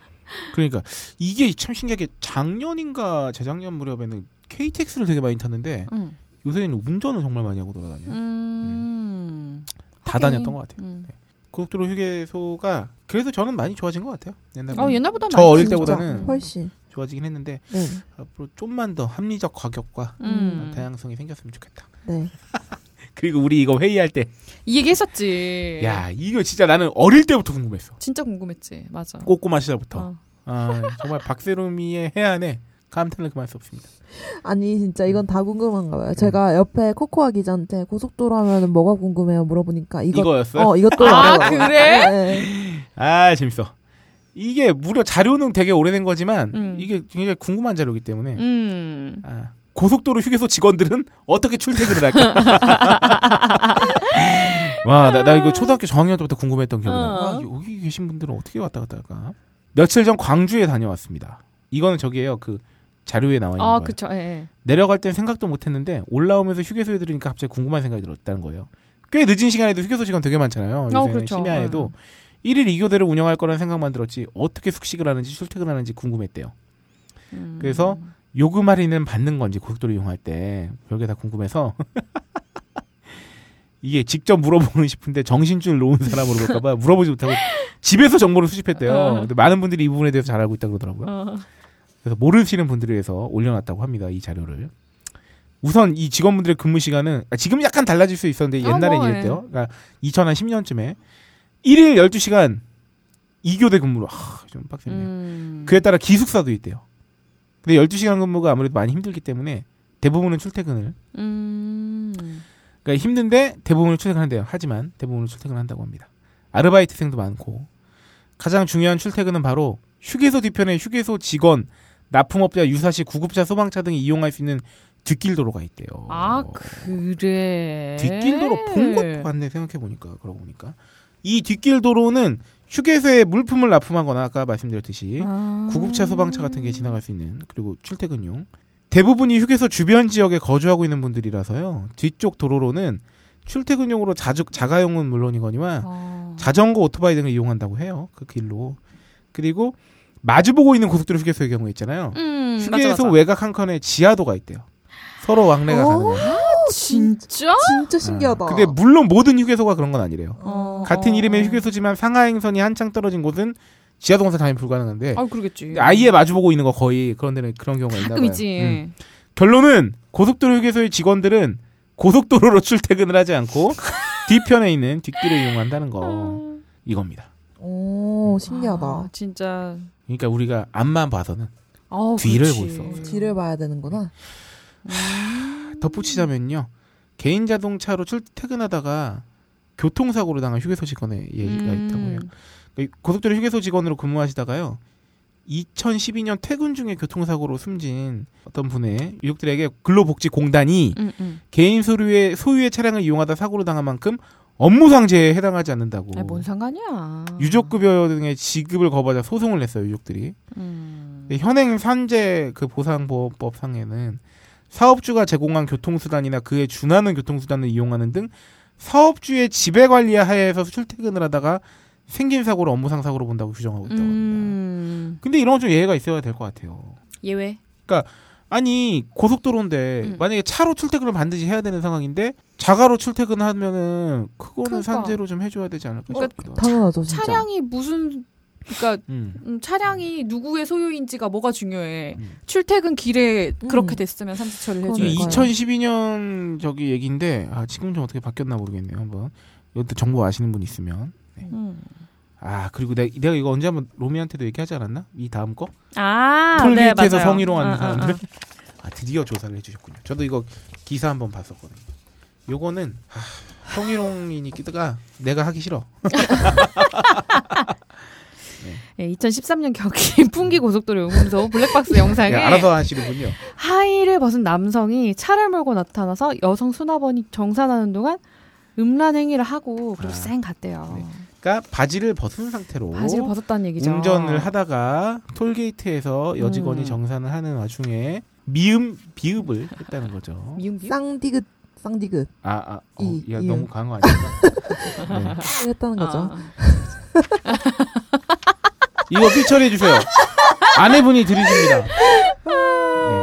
그러니까 이게 참 신기하게 작년인가 재작년 무렵에는 KTX를 되게 많이 탔는데 응. 요새는 운전을 정말 많이 하고 돌아다녀요. 음. 다. 다녔던 것 같아요. 음. 고속도로 휴게소가 그래서 저는 많이 좋아진 것 같아요. 옛날 어 옛날보다 저 많이 어릴 진짜. 때보다는 훨씬. 좋아지긴 했는데 네. 앞으로 좀만 더 합리적 가격과 음. 다양성이 생겼으면 좋겠다. 네. 그리고 우리 이거 회의할 때, 이 얘기 했었지. 야 이거 진짜 나는 어릴 때부터 궁금했어. 진짜 궁금했지. 맞아. 꼬꼬마 시절부터. 어. 아 정말 박세롬이의 해안에 감탄을 금할 수 없습니다. 아니 진짜 이건 다 궁금한가 봐요. 제가 옆에 코코아 기자한테 고속도로 하면은 뭐가 궁금해요 물어보니까 이거 이거였어요? 어 이것도 아. 그래? 네. 아 재밌어. 이게 무려 자료는 되게 오래된 거지만 음. 이게 굉장히 궁금한 자료이기 때문에 음. 아, 고속도로 휴게소 직원들은 어떻게 출퇴근을 할까? 와, 나, 나 이거 초등학교 저학년 때부터 궁금했던 기억이 나. 어. 아, 여기 계신 분들은 어떻게 왔다 갔다 할까? 며칠 전 광주에 다녀왔습니다. 이거는 저기에요. 그 자료에 나와 있는 아, 거예요. 그쵸. 예, 예. 내려갈 땐 생각도 못 했는데 올라오면서 휴게소에 들으니까 갑자기 궁금한 생각이 들었다는 거예요. 꽤 늦은 시간에도 휴게소 시간 되게 많잖아요. 요새는 어, 그렇죠. 심야에도 1일 2교대를 운영할 거라는 생각만 들었지 어떻게 숙식을 하는지 출퇴근하는지 궁금했대요. 음. 그래서 요금 할인은 받는 건지 고속도로 이용할 때 별게 다 궁금해서 이게 직접 물어보고 싶은데 정신줄 놓은 사람으로 볼까봐 물어보지 못하고 집에서 정보를 수집했대요. 어. 근데 많은 분들이 이 부분에 대해서 잘 알고 있다 그러더라고요. 어. 그래서 모르시는 분들을 위해서 올려놨다고 합니다. 이 자료를. 우선 이 직원분들의 근무 시간은 아, 지금 약간 달라질 수 있었는데 아, 옛날엔 뭐, 이랬대요. 그러니까 2010년쯤에 1일 12시간 2교대 근무로 하, 좀 빡셌네. 음. 그에 따라 기숙사도 있대요. 근데 12시간 근무가 아무래도 많이 힘들기 때문에 대부분은 출퇴근을 음. 그러니까 힘든데 대부분은 출퇴근한대요. 하지만 대부분은 출퇴근한다고 합니다. 아르바이트생도 많고 가장 중요한 출퇴근은 바로 휴게소 뒤편에 휴게소 직원, 납품업자, 유사시, 구급차, 소방차 등이 이용할 수 있는 뒷길 도로가 있대요. 아, 그래. 뒷길 도로 본 것도 같네 생각해 보니까 그러고 보니까 이 뒷길 도로는 휴게소에 물품을 납품하거나 아까 말씀드렸듯이 아. 구급차, 소방차 같은 게 지나갈 수 있는 그리고 출퇴근용 대부분이 휴게소 주변 지역에 거주하고 있는 분들이라서요. 뒤쪽 도로로는 출퇴근용으로 자주, 자가용은 물론이거니와 어. 자전거, 오토바이 등을 이용한다고 해요. 그 길로. 그리고 마주보고 있는 고속도로 휴게소의 경우 있잖아요. 음, 맞아, 휴게소 맞아. 외곽 한 칸에 지하도가 있대요. 서로 왕래가 오. 가능해요. 진짜? 진짜 신기하다. 어. 근데 물론 모든 휴게소가 그런 건 아니래요. 어, 같은 어, 이름의 어. 휴게소지만 상하 행선이 한창 떨어진 곳은 지하동선 당연히 불가능한데 아, 그러겠지. 아예 마주보고 있는 거 거의 그런 데는 그런 경우가 있나 봐요. 음. 결론은 고속도로 휴게소의 직원들은 고속도로로 출퇴근을 하지 않고 뒤편에 있는 뒷길을 이용한다는 거 이겁니다. 오 신기하다. 아, 진짜. 그러니까 우리가 앞만 봐서는 어, 뒤를. 볼 수 없어. 뒤를 봐야 되는구나. 음. 덧붙이자면요. 개인 자동차로 출퇴근하다가 교통사고로 당한 휴게소 직원의 얘기가 음. 있다고 해요. 그러니까 고속도로 휴게소 직원으로 근무하시다가요. 2012년 퇴근 중에 교통사고로 숨진 어떤 분의 유족들에게 근로복지공단이 음, 음. 개인 소유의 소유의 차량을 이용하다 사고로 당한 만큼 업무상재해에 해당하지 않는다고. 아, 뭔 상관이야. 유족급여 등의 지급을 거부하자 소송을 냈어요 유족들이. 음. 현행 산재 그 보상보험법 상에는 사업주가 제공한 교통수단이나 그에 준하는 교통수단을 이용하는 등 사업주의 지배 관리 하에서 출퇴근을 하다가 생긴 사고를 업무상 사고로 본다고 규정하고 있다고 합니다. 음. 근데 이런 건 좀 예외가 있어야 될 것 같아요. 예외. 아니 고속도로인데 음. 만약에 차로 출퇴근을 반드시 해야 되는 상황인데 자가로 출퇴근하면은 그거는 그러니까. 산재로 좀 해줘야 되지 않을까 그러니까 싶기도 하고. 당연하죠 진짜. 차량이 무슨 그러니까 음. 음, 차량이 누구의 소유인지가 뭐가 중요해. 음. 출퇴근 길에 음. 그렇게 됐으면 삼수 처리를. 해줘야 이 돼. 2012년 저기 얘기인데 아 지금 좀 어떻게 바뀌었나 모르겠네요. 한번 이것도 정보 아시는 분 있으면. 음. 아 그리고 내가, 내가 이거 언제 한번 로미한테도 얘기하지 않았나? 이 다음 거? 아, 톨게이트에서 네. 성희롱하는 아, 아, 사람들. 아. 아 드디어 조사를 해주셨군요. 저도 이거 기사 한번 봤었거든요. 요거는 아, 성희롱이니까 내가 하기 싫어. 예, 2013년 경기 풍기 고속도로 요금소 블랙박스 영상에 예, 알아서 하시는군요. 하의를 벗은 남성이 차를 몰고 나타나서 여성 수납원이 정산하는 동안 음란 행위를 하고 그리고 아. 쌩 갔대요. 네. 그러니까 바지를 벗은 상태로 바지를 벗었다는 얘기죠. 운전을 하다가 톨게이트에서 여직원이 음. 정산을 하는 와중에 미음 비읍을 했다는 거죠. 미음 비음? 쌍디귿 쌍디귿 아, 아, 어, 이, 야. 너무 강한 거 아닙니까? 네. 했다는 거죠. 아, 이거 피처리 해 주세요. 아내분이 들으십니다. 네.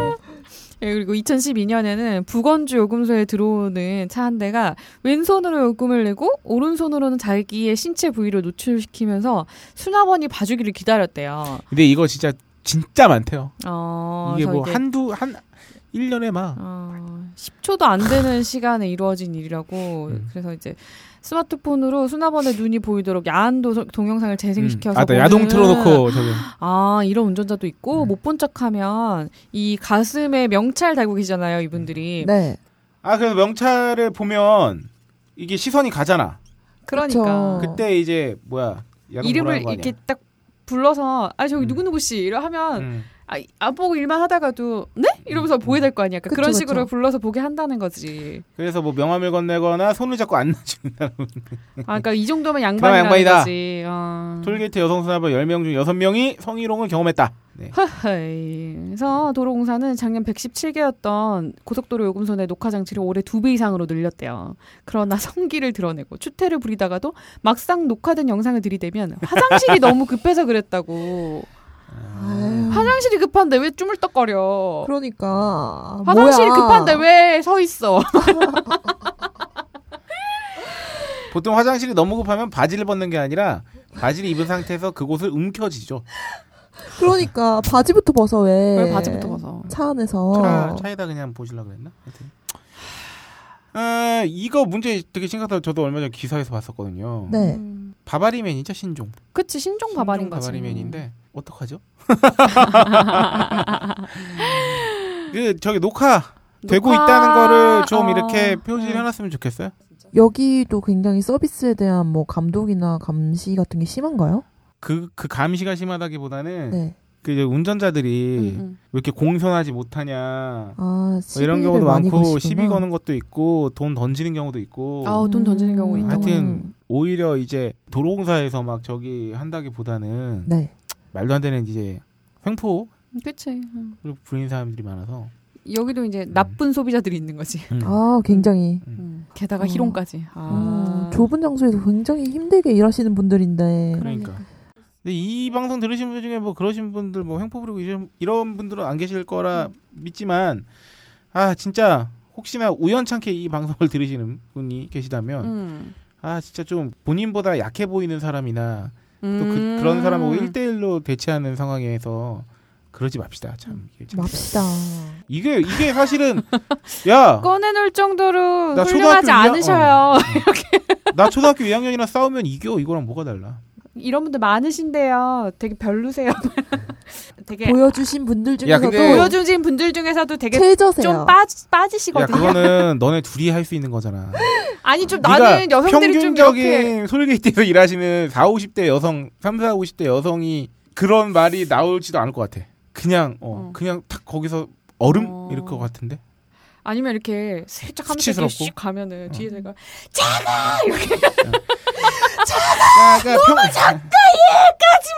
예, 그리고 2012년에는 부건주 요금소에 들어오는 차 한 대가 왼손으로 요금을 내고 오른손으로는 자기의 신체 부위를 노출시키면서 수납원이 봐주기를 기다렸대요. 근데 이거 진짜 진짜 많대요. 어, 이게 그래서 뭐 이게, 한두 한 1년에 막 어, 10초도 안 되는 시간에 이루어진 일이라고 음. 그래서 이제 스마트폰으로 수납원의 눈이 보이도록 야한 도, 동영상을 재생시켜서 아, 나 보는- 야동 틀어놓고 저기 아 이런 운전자도 있고 음. 못본 척하면 이 가슴에 명찰 달고 계시잖아요 이분들이 네. 아 그래서 명찰을 보면 이게 시선이 가잖아. 그러니까 그쵸. 그때 이제 뭐야 야동 이름을. 이렇게 딱 불러서 아 저기 음. 누구 누구 씨 이러 하면 음. 아, 안 보고 일만 하다가도 네 이러면서 보게 될 거 아니야. 그러니까 그쵸, 그런 그쵸. 식으로 불러서 보게 한다는 거지. 그래서 뭐 명함을 건네거나 손을 잡고 안 놔준다. 아 그러니까 이 정도면 양반이라는 양반이다. 거지. 어. 톨게이트 여성 수납을 10명 중 6명이 성희롱을 경험했다. 네. 그래서 도로공사는 작년 117개였던 고속도로 요금소 내 녹화 장치를 올해 두 배 이상으로 늘렸대요. 그러나 성기를 드러내고 추태를 부리다가도 막상 녹화된 영상을 들이대면 화장실이 너무 급해서 그랬다고. 아유, 화장실이 급한데 왜 쭈물떡거려? 그러니까 화장실이 뭐야. 급한데 왜 서 있어? 보통 화장실이 너무 급하면 바지를 벗는 게 아니라 바지를 입은 상태에서 그곳을 움켜쥐죠. 그러니까 바지부터 벗어 왜? 왜 바지부터 벗어? 차 안에서. 차, 차에다 그냥 보시려 그랬나? 하여튼. 아, 이거 문제 되게 심각하다. 저도 얼마 전에 기사에서 봤었거든요. 네. 음. 바바리맨이죠, 신종. 그치 신종 거지. 바바리맨인데 어떡하죠? 그 저기 녹화 되고 녹화- 있다는 거를 좀 어, 이렇게 표시를 음. 해놨으면 좋겠어요. 여기도 굉장히 서비스에 대한 뭐 감독이나 감시 같은 게 심한가요? 그, 그 감시가 심하다기보다는 네. 그 이제 운전자들이 음, 음. 왜 이렇게 공손하지 못하냐 아, 뭐 이런 경우도 많고 거시구나. 시비 거는 것도 있고 돈 던지는 경우도 있고 아우 돈 던지는 경우 음. 하여튼 오히려 이제 도로공사에서 막 저기 한다기보다는 네. 말도 안 되는 이제 횡포를 그치. 음. 부리는 사람들이 많아서 여기도 이제 나쁜 소비자들이 있는 거지. 음. 아, 굉장히 음. 게다가 어. 희롱까지. 아. 음, 좁은 장소에서 굉장히 힘들게 일하시는 분들인데. 그러니까. 근데 이 방송 들으신 분들 중에 뭐 그러신 분들 뭐 횡포 부리고 이런, 이런 분들은 안 계실 거라 믿지만 아 진짜 혹시나 우연찮게 이 방송을 들으시는 분이 계시다면 음. 아 진짜 좀 본인보다 약해 보이는 사람이나 또 그, 음. 그런 사람하고 1대1로 대치하는 상황에서 그러지 맙시다 참 이게, 참. 맙시다. 이게 이게 사실은 야 꺼내놓을 정도로 나 훌륭하지 초등학교 않으셔요. 나 초등학교 2학년이나 싸우면 이겨 이거랑 뭐가 달라 이런 분들 많으신데요. 되게 별로세요. 되게 보여주신 분들 야, 중에서도 근데- 보여주신 분들 중에서도 되게 최저세요. 좀 빠지, 야 빠지시거든요. 그거는 너네 둘이 할 수 있는 거잖아 아니 좀 나는 여성들이 좀 이렇게 평균적인 솔게이트에서 일하시는 4, 50대 여성, 3, 4, 50대 여성이 그런 말이 나올지도 않을 것 같아. 그냥 어, 어. 그냥 탁 거기서 얼음 어. 이럴 것 같은데. 아니면 이렇게 살짝 하면서 이렇게? 슉 가면은 어. 뒤에 내가 야, 그러니까 평, 작가 이해까지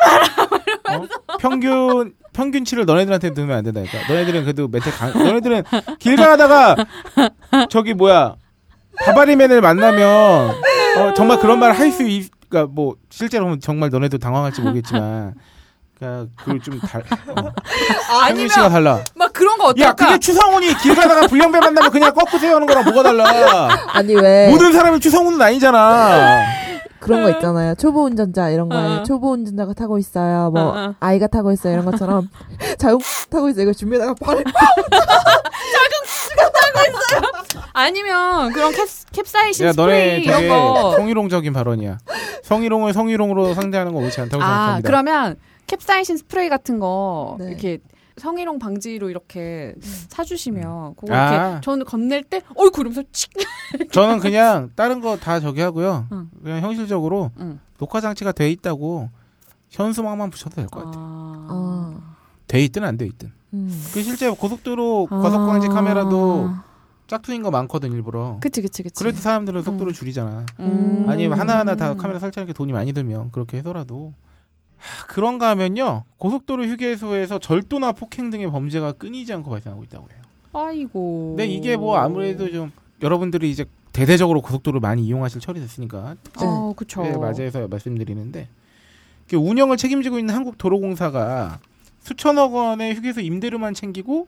마라. 어? 평균 평균치를 너네들한테 넣으면 안 된다니까. 너네들은 그래도 멘탈 강. 너네들은 길 가다가 저기 뭐야 바바리맨을 만나면 어, 정말 그런 말 할 수 있. 그러니까 뭐 실제로 보면 정말 너네도 당황할지 모르겠지만. 그러니까 그걸 좀 달. 어. 평균치가 달라. 막 그런 거 야, 어떨까? 그게 추성훈이 길 가다가 불량배 만나면 그냥 꺾으세요 하는 거랑 뭐가 달라. 아니 왜 모든 사람이 추성훈은 아니잖아. 그런 거 있잖아요. 초보 운전자 이런 거에 어. 초보 운전자가 타고 있어요. 뭐 어, 어. 아이가 타고 있어요. 이런 것처럼 자동 타고 있어요. 이거 준비에다가 발을 아니면 그런 캡, 캡사이신 야, 스프레이 이런 되게 거. 성희롱적인 발언이야. 성희롱을 성희롱으로 상대하는 건 옳지 않다고 아 생각합니다. 그러면 캡사이신 스프레이 같은 거 네. 이렇게 성희롱 방지로 이렇게 사주시면 그거 아. 이렇게 저는 건넬 때 어이구 이러면서 칙 저는 그냥 다른 거 다 저기 하고요. 응. 그냥 현실적으로 응. 녹화 장치가 돼 있다고 현수막만 붙여도 될 것 같아. 아. 아. 돼 있든 안 돼 있든. 음. 그 실제 고속도로 아. 과속방지 카메라도 짝퉁인 거 많거든 일부러. 그치 그치 그치. 그래도 사람들은 속도를 음. 줄이잖아. 음. 아니면 하나하나 다 카메라 설치하는 게 돈이 많이 들면 그렇게 해서라도 하, 그런가 하면요 고속도로 휴게소에서 절도나 폭행 등의 범죄가 끊이지 않고 발생하고 있다고 해요. 아이고. 근데 이게 뭐 아무래도 좀 여러분들이 이제 대대적으로 고속도로를 많이 이용하실 철이 됐으니까 어 그쵸. 네, 맞아서 말씀드리는데 그 운영을 책임지고 있는 한국도로공사가 수천억 원의 휴게소 임대료만 챙기고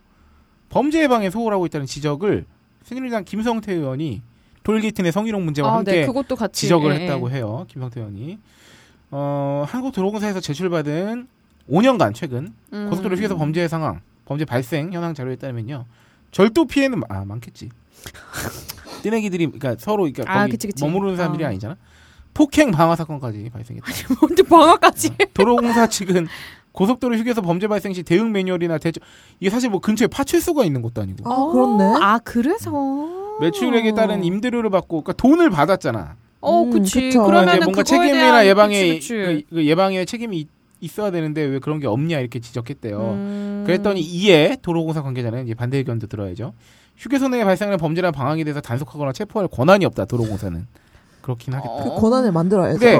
범죄 예방에 소홀하고 있다는 지적을 새누리당 김성태 의원이 내 성희롱 문제와 아, 함께 네, 그것도 같이 지적을 예, 했다고 예. 해요. 김성태 의원이. 어, 한국도로공사에서 제출받은 5년간 최근 음. 고속도로 휴게소 범죄 상황, 범죄 발생 현황 자료에 따르면요. 절도 피해는 아 많겠지. 띠내기들이 그러니까 서로 그러니까 아, 거기 그치, 그치. 머무르는 사람들이 어. 아니잖아. 폭행 방화 사건까지 발생했다. 언제 방학까지? 도로공사 측은 고속도로 휴게소 범죄 발생 시 대응 매뉴얼이나 대처 이게 사실 뭐 근처에 파출소가 있는 것도 아니고 아, 그렇네. 아 그래서 매출액에 따른 임대료를 받고 그러니까 돈을 받았잖아. 어 음, 그치. 그쵸. 그러면 뭔가 책임이나 예방에 그치, 그, 그치. 그 예방에 책임이 있- 있어야 되는데 왜 그런 게 없냐 이렇게 지적했대요. 음. 그랬더니 이에 도로공사 관계자는 이제 반대 의견도 들어야죠. 휴게소 내에 발생하는 범죄나 방황에 대해서 단속하거나 체포할 권한이 없다. 도로공사는 그렇긴 하겠다. 어. 그 권한을 만들어야죠. 네.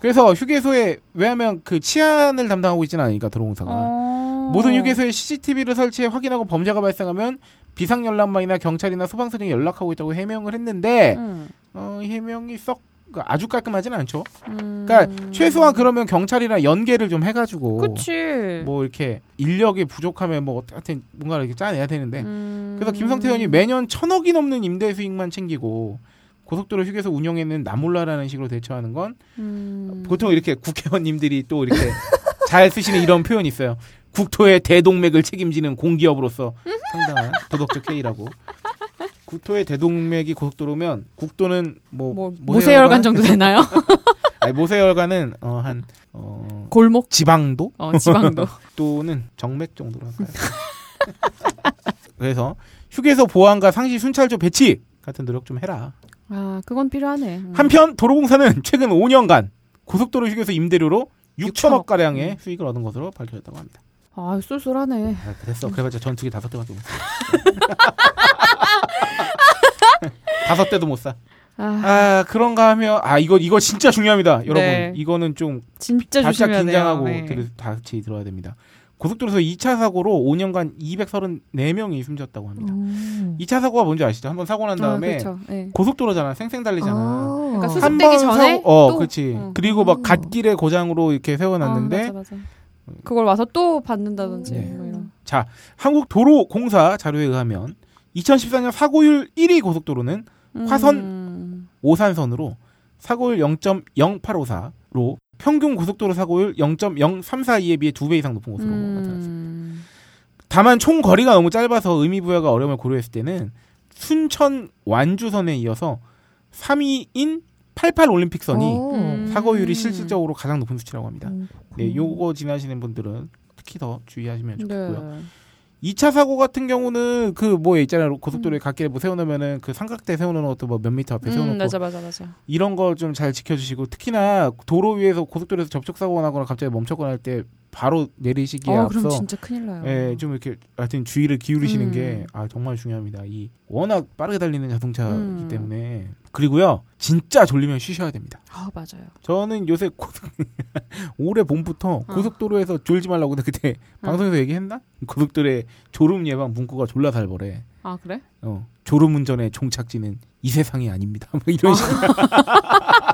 그래서 휴게소에 왜냐하면 그 치안을 담당하고 있지는 않으니까 도로공사가 어. 모든 휴게소에 CCTV를 설치해 확인하고 범죄가 발생하면 비상 연락망이나 경찰이나 소방서 등에 연락하고 있다고 해명을 했는데 음. 어, 이 해명이 썩 그러니까 아주 깔끔하지는 않죠. 음. 그러니까 최소한 그러면 경찰이랑 연계를 좀 해가지고 그치. 뭐 이렇게 인력이 부족하면 뭐 하여튼 뭔가를 이렇게 짜내야 되는데 음. 그래서 김성태 의원이 매년 천억이 넘는 임대 수익만 챙기고 고속도로 휴게소 운영에는 나몰라라는 식으로 대처하는 건 음. 보통 이렇게 국회의원님들이 또 이렇게 잘 쓰시는 이런 표현이 있어요. 국토의 대동맥을 책임지는 공기업으로서 상당한 도덕적 해이라고. 국토의 대동맥이 고속도로면 국도는 뭐, 뭐 모세혈관 정도 되나요? 아니 모세혈관은 어, 한 어, 골목 지방도 어 지방도. 또는 정맥 정도로 할까요? 그래서 휴게소 보안과 상시 순찰조 배치 같은 노력 좀 해라. 아 그건 필요하네. 음. 한편 도로공사는 최근 5년간 고속도로 휴게소 임대료로 6천억 6천억. 가량의 음. 수익을 얻은 것으로 밝혀졌다고 합니다. 아 쏠쏠하네. 아, 그랬어. 그래봤자 전투기 다섯 대밖에 못 사. 다섯 대도 못 사. 아 아 그런가 하면 아 이거 이거 진짜 중요합니다, 여러분. 네. 이거는 좀 진짜 바짝 긴장하고. 네. 들, 같이 들어야 됩니다. 고속도로에서 2차 사고로 5년간 234명이 숨졌다고 합니다. 음. 2차 사고가 뭔지 아시죠? 한번 사고 난 다음에 아, 그렇죠. 네. 고속도로잖아, 생생 달리잖아. 아. 그러니까 수습- 수습되기 번 전에 사고, 어, 또? 그렇지. 응. 그리고 막 음. 갓길에 고장으로 이렇게 세워놨는데 아, 맞아, 맞아. 그걸 와서 또 받는다든지 네. 뭐. 자, 한국도로공사 자료에 의하면 2014년 사고율 1위 고속도로는 화선 음. 오산선으로 사고율 0.0854로 평균 고속도로 사고율 0.0342에 비해 두 배 이상 높은 것으로 나타났습니다. 음. 다만 총 거리가 너무 짧아서 의미 부여가 어려움을 고려했을 때는 순천 완주선에 이어서 3위인 88 올림픽선이 어. 음. 사고율이 실질적으로 가장 높은 수치라고 합니다. 음, 네, 요거 지나시는 분들은 특히 더 주의하시면 좋겠고요. 네. 2차 사고 같은 경우는 그 뭐 있잖아요. 고속도로에 음. 갓길에 뭐 세워놓으면은 그 삼각대 세워놓은 것도 뭐 몇 미터 앞에 세워놓고 음, 맞아 맞아 맞아. 이런 거 좀 잘 지켜주시고 특히나 도로 위에서 고속도로에서 접촉 사고가 나거나 갑자기 멈췄거나 할 때 바로 내리시기에 어, 앞서 그럼 진짜 큰일 나요. 예, 좀 이렇게 하여튼 주의를 기울이시는 음. 게 아, 정말 중요합니다. 이 워낙 빠르게 달리는 자동차이기 음. 때문에 그리고요 진짜 졸리면 쉬셔야 됩니다. 아 맞아요. 저는 요새 고속 올해 봄부터 어. 고속도로에서 졸지 말라고 근데 그때 어. 방송에서 얘기했나? 고속도로에 졸음 예방 문구가 졸라 살벌해. 아 그래? 어, 졸음 운전의 종착지는 이 세상이 아닙니다. 뭐 이런 식으로.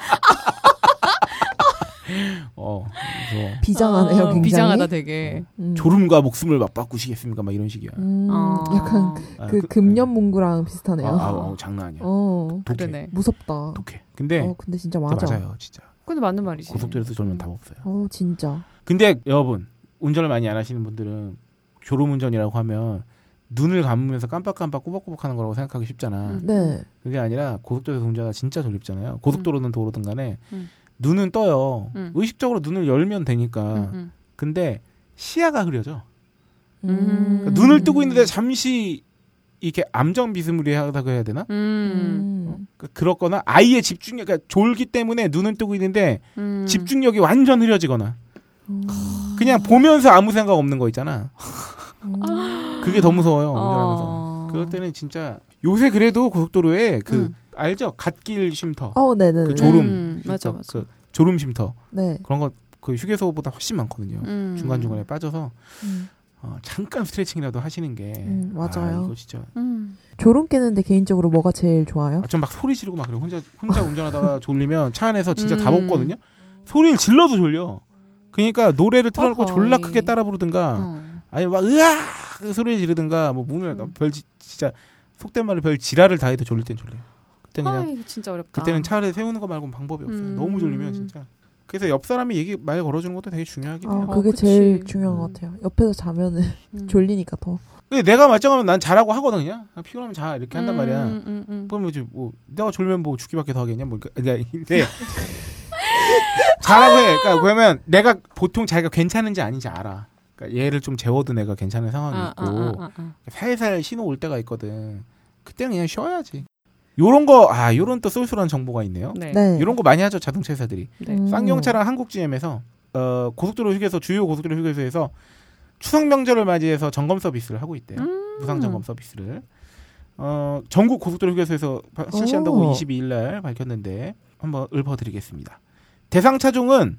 어, 그래서 비장하네요, 어, 굉장히. 비장하다 되게. 음. 졸음과 목숨을 맞바꾸시겠습니까? 막 이런 식이야. 음, 어. 약간 아, 그 금년 문구랑 비슷하네요. 아, 아, 어, 장난 아니야. 어, 독해. 그러네. 무섭다. 독해. 근데 어, 근데 진짜 맞아. 맞아요, 진짜. 근데 맞는 말이지. 고속도로에서 졸면 답 없어요. 어, 진짜. 근데 여러분 운전을 많이 안 하시는 분들은 졸음 운전이라고 하면 눈을 감으면서 깜빡깜빡 꾸벅꾸벅하는 거라고 생각하기 쉽잖아. 음. 네. 그게 아니라 고속도로에서 운전하다 진짜 졸립잖아요. 고속도로든 도로든 간에 음. 눈은 떠요. 음. 의식적으로 눈을 열면 되니까. 음, 음. 근데 시야가 흐려져. 음. 그러니까 눈을 뜨고 있는데 잠시 이렇게 암정 비스무리하다고 해야 되나? 음. 음. 그- 그렇거나 아예 집중력, 그러니까 졸기 때문에 눈은 뜨고 있는데 음. 집중력이 완전 흐려지거나 음. 그냥 보면서 아무 생각 없는 거 있잖아. 음. 그게 더 무서워요. 운전하면서. 어. 그럴 때는 진짜 요새 그래도 고속도로에 그 음. 알죠? 갓길 쉼터, 어, 네네네. 그 졸음, 음, 맞아, 맞아. 그 졸음 쉼터 네. 그런 거 그 휴게소보다 훨씬 많거든요. 음. 중간 중간에 빠져서 음. 어, 잠깐 스트레칭이라도 하시는 게 음, 맞아요. 아, 이거 진짜 음. 졸음 깨는데 개인적으로 뭐가 제일 좋아요? 아, 전막 소리 지르고 막 그래 혼자 혼자 운전하다가 졸리면 차 안에서 진짜 다 음. 먹거든요. 소리를 질러도 졸려. 그러니까 노래를 틀어놓고 어허이. 졸라 크게 따라 부르든가 어. 아니 막 으아 그 소리 지르든가 뭐 문을 음. 별 지- 진짜 속된 말로 별 지랄을 다 해도 졸릴 땐 졸려요. 그때는 그냥 아이, 진짜 어렵다. 그때는 차를 세우는 거 말고 방법이 없어요. 음. 너무 졸리면 진짜. 그래서 옆 사람이 얘기 말 걸어주는 것도 되게 중요하긴 해요. 아, 어, 그게 그치. 제일 중요한 음. 것 같아요. 옆에서 자면은 음. 졸리니까 더. 근데 내가 말짱하면 난 잘하고 하거든 그냥 아, 피곤하면 자 이렇게 한단 말이야. 음, 음, 음. 그럼 뭐지 뭐 내가 졸면 뭐 죽기밖에 더 하겠냐 뭐 그러니까 근데 잘하고 해. 그러니까 그러면 내가 보통 자기가 괜찮은지 아닌지 알아. 그러니까 얘를 좀 재워도 내가 괜찮은 상황이 아, 있고 아, 아, 아, 아. 살살 신호 올 때가 있거든. 그때는 그냥 쉬어야지. 요런 거, 아, 요런 또 쏠쏠한 정보가 있네요. 네. 네. 요런 거 많이 하죠, 자동차 회사들이. 네. 음. 쌍용차랑 한국GM에서, 어, 고속도로 휴게소, 주요 고속도로 휴게소에서 추석 명절을 맞이해서 점검 서비스를 하고 있대요. 음. 무상 점검 서비스를. 어, 전국 고속도로 휴게소에서 바- 실시한다고 오. 22일 날 밝혔는데, 한번 읊어드리겠습니다. 대상 차종은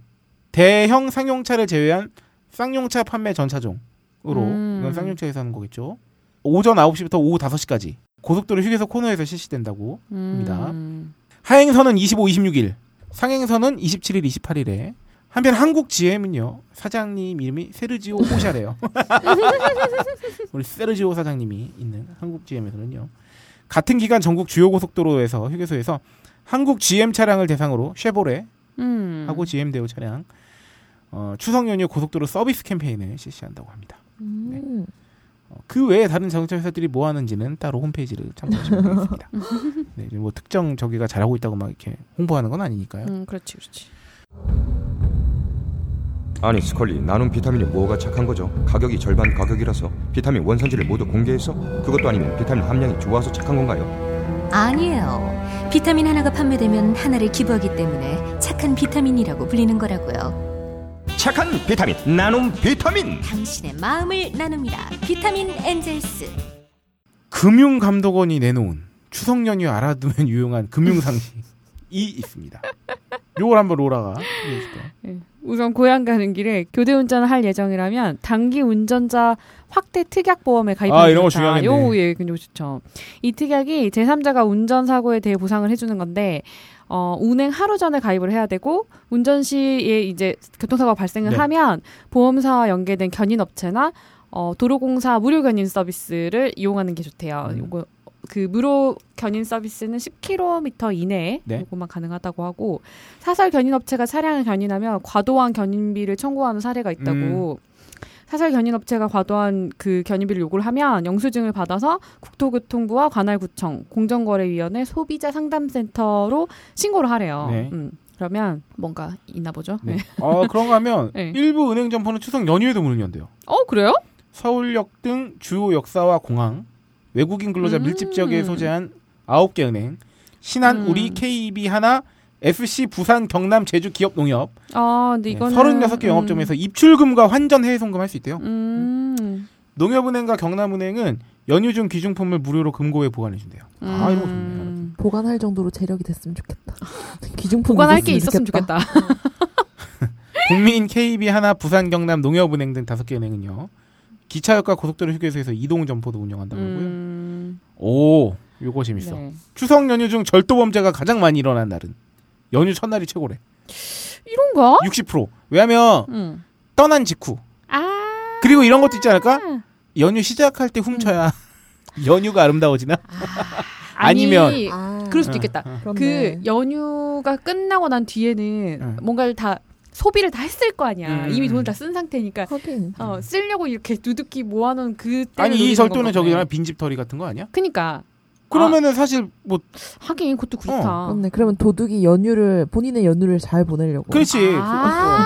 대형 상용차를 제외한 쌍용차 판매 전 차종으로, 음. 이건 쌍용차에서 하는 거겠죠. 오전 9시부터 오후 5시까지 고속도로 휴게소 코너에서 실시된다고 합니다. 음. 하행선은 25, 26일, 상행선은 27일, 28일에. 한편 한국 GM은요 사장님 이름이 세르지오 호샤래요. 우리 세르지오 사장님이 있는 한국 GM에서는요 같은 기간 전국 주요 고속도로에서 휴게소에서 한국 GM 차량을 대상으로 쉐보레 음. 하고 GM 대우 차량 어, 추석 연휴 고속도로 서비스 캠페인을 실시한다고 합니다. 음. 어, 그 외에 다른 자동차 회사들이 뭐 하는지는 따로 홈페이지를 참고하시면 되겠습니다. 네, 뭐 특정 저기가 잘하고 있다고 막 이렇게 홍보하는 건 아니니까요. 음, 그렇지, 그렇지. 아니 스컬리 나눔 비타민이 뭐가 착한 거죠? 가격이 절반 가격이라서 비타민 원산지를 모두 공개해서 그것도 아니면 비타민 함량이 좋아서 착한 건가요? 아니에요. 비타민 하나가 판매되면 하나를 기부하기 때문에 착한 비타민이라고 불리는 거라고요. 착한 비타민 나눔 비타민 당신의 마음을 나눕니다. 비타민 엔젤스. 금융감독원이 내놓은 추석 연휴 알아두면 유용한 금융상식이 있습니다. 요걸 한번 로라가? 예. 우선 고향 가는 길에 교대 운전을 할 예정이라면 단기 운전자 확대 특약 보험에 가입하는 아, 이런 거게 좋다. 중요하겠네. 요 예, 근데 좋죠. 이 특약이 제3자가 운전 사고에 대해 보상을 해주는 건데 어, 운행 하루 전에 가입을 해야 되고 운전 시에 이제 교통사고가 발생을 네. 하면 보험사와 연계된 견인 업체나 어, 도로공사 무료 견인 서비스를 이용하는 게 좋대요. 음. 요거 그 무료 견인 서비스는 10km 이내에 네. 요거만 가능하다고 하고 사설 견인 업체가 차량을 견인하면 과도한 견인비를 청구하는 사례가 있다고. 음. 사설 견인 업체가 과도한 그 견인비를 요구를 하면 영수증을 받아서 국토교통부와 관할구청, 공정거래위원회 소비자 상담센터로 신고를 하래요. 네. 음, 그러면 뭔가 있나 보죠. 네. 네. 어, 그런가 하면 네. 일부 은행 점포는 추석 연휴에도 문을 연대요. 어 그래요? 서울역 등 주요 역사와 공항, 외국인 근로자 음. 밀집 지역에 소재한 9개 은행, 신한, 음. 우리, KB 하나, FC 부산, 경남, 제주 기업 농협 아 근데 네, 이거는 36개 영업점에서 입출금과 환전 해외 송금 할 수 있대요. 음. 농협은행과 경남은행은 연휴 중 귀중품을 무료로 금고에 보관해 준대요. 아, 이런 거 좋네요. 음. 보관할 정도로 재력이 됐으면 좋겠다. 기중품 보관할 게 있었으면 좋겠다. 국민, KB 하나, 부산, 경남, 농협은행 등 다섯 개 은행은요. 기차역과 고속도로 휴게소에서 이동 점포도 운영한다고 하고요. 음. 오, 요거 재밌어. 네. 추석 연휴 중 절도 범죄가 가장 많이 일어난 날은 연휴 첫날이 최고래. 이런가? 60%. 왜냐면 음. 떠난 직후. 아. 그리고 이런 것도 있지 않을까? 연휴 시작할 때 훔쳐야 연휴가 아름다워지나? 아 니 면- 아니, 아, 그럴 수도 있겠다. 그 그렇네. 연휴가 끝나고 난 뒤에는 응. 뭔가를 다 소비를 다 했을 거 아니야. 음, 이미 음. 돈을 다 쓴 상태니까 하긴. 어, 쓰려고 이렇게 두둑히 모아놓은 그 아니 이 절도는 저기잖아 빈집털이 같은 거 아니야? 그니까 그러면은 사실 뭐 하긴 그것도 그렇다. 그렇네. 그러면 도둑이 연휴를 본인의 연휴를 잘 보내려고. 그렇지. 아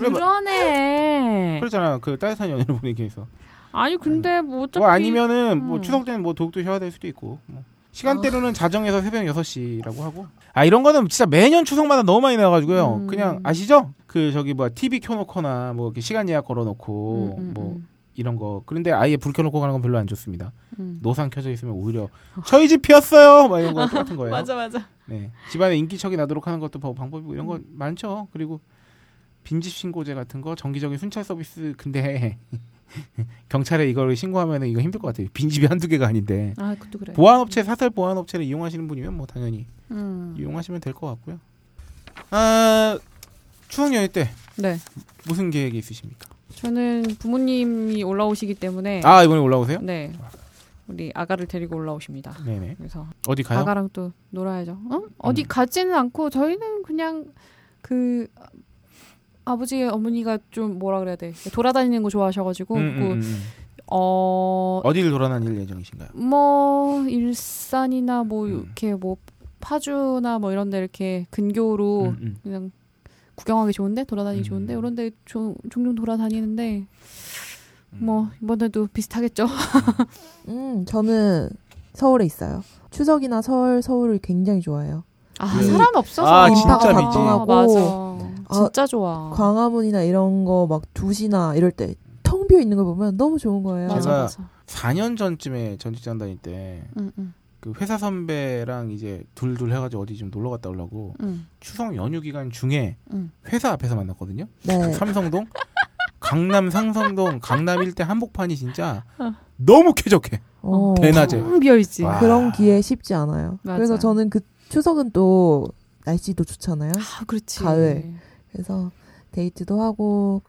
뭐- 그러네. 그렇잖아. 그 따뜻한 연휴를 보내기 위해서. 아니 근데 뭐 어차피 뭐 아니면은 뭐 음. 추석 때는 뭐 도둑도 쉬어야 될 수도 있고. 뭐. 시간대로는 자정에서 새벽 6시라고 하고. 아 이런 거는 진짜 매년 추석마다 너무 많이 나와가지고요. 음. 그냥 아시죠? 그 저기 뭐 TV 켜놓거나 뭐 이렇게 시간 예약 걸어놓고 음, 음, 뭐 음. 이런 거 그런데 아예 불 켜놓고 가는 건 별로 안 좋습니다. 음. 노상 켜져 있으면 오히려 저희 집 피었어요. 막 이런 거 똑같은 거예요. 맞아 맞아. 네. 집안에 인기척이 나도록 하는 것도 뭐 방법이고 이런 거 많죠. 그리고 빈집 신고제 같은 거 정기적인 순찰 서비스 근데 경찰에 이걸 신고하면 이거 힘들 것 같아요. 빈집이 한두 개가 아닌데 아 그것도 그래. 보안업체 사설 보안업체를 이용하시는 분이면 뭐 당연히 음. 이용하시면 될 것 같고요. 아 추석 연휴 때 네. 무슨 계획이 있으십니까? 저는 부모님이 올라오시기 때문에 아 이번에 올라오세요? 네. 우리 아가를 데리고 올라오십니다. 네네. 그래서 어디 가요? 아가랑 또 놀아야죠. 어? 어디 음. 가지는 않고 저희는 그냥 그 아버지 어머니가 좀 뭐라 그래야 돼 돌아다니는 거 좋아하셔가지고 음, 음, 그, 음, 음. 어. 어디를 돌아다닐 예정이신가요? 뭐 일산이나 뭐 음. 이렇게 뭐 파주나 뭐 이런 데 이렇게 근교로 음, 음. 그냥 구경하기 좋은데 돌아다니기 음. 좋은데 이런데 조- 종종 돌아다니는데 음. 뭐 이번에도 비슷하겠죠. 음, 저는 서울에 있어요. 추석이나 설 서울을 굉장히 좋아해요. 아 그- 사람 없어서 아, 진짜 아, 미지. 맞아. 아, 진짜 좋아. 광화문이나 이런 거 막 2시나 이럴 때 텅 비어 있는 걸 보면 너무 좋은 거예요. 맞아 제가- 맞아. 4년 전쯤에 전 직장 다닐 때그 응, 응, 회사 선배랑 이제 둘둘 해가지고 어디 좀 놀러 갔다 오려고 응, 추석 연휴 기간 중에 응. 회사 앞에서 만났거든요. 네. 삼성동, 강남 상성동, 강남 일대 한복판이 진짜 어. 너무 쾌적해. 어, 대낮에. 텅 비어 있지. 와. 그런 기회 쉽지 않아요. 맞아. 그래서 저는 그 추석은 또 날씨도 좋잖아요. 아, 그렇지. 가을. 그래서 데이트도 하고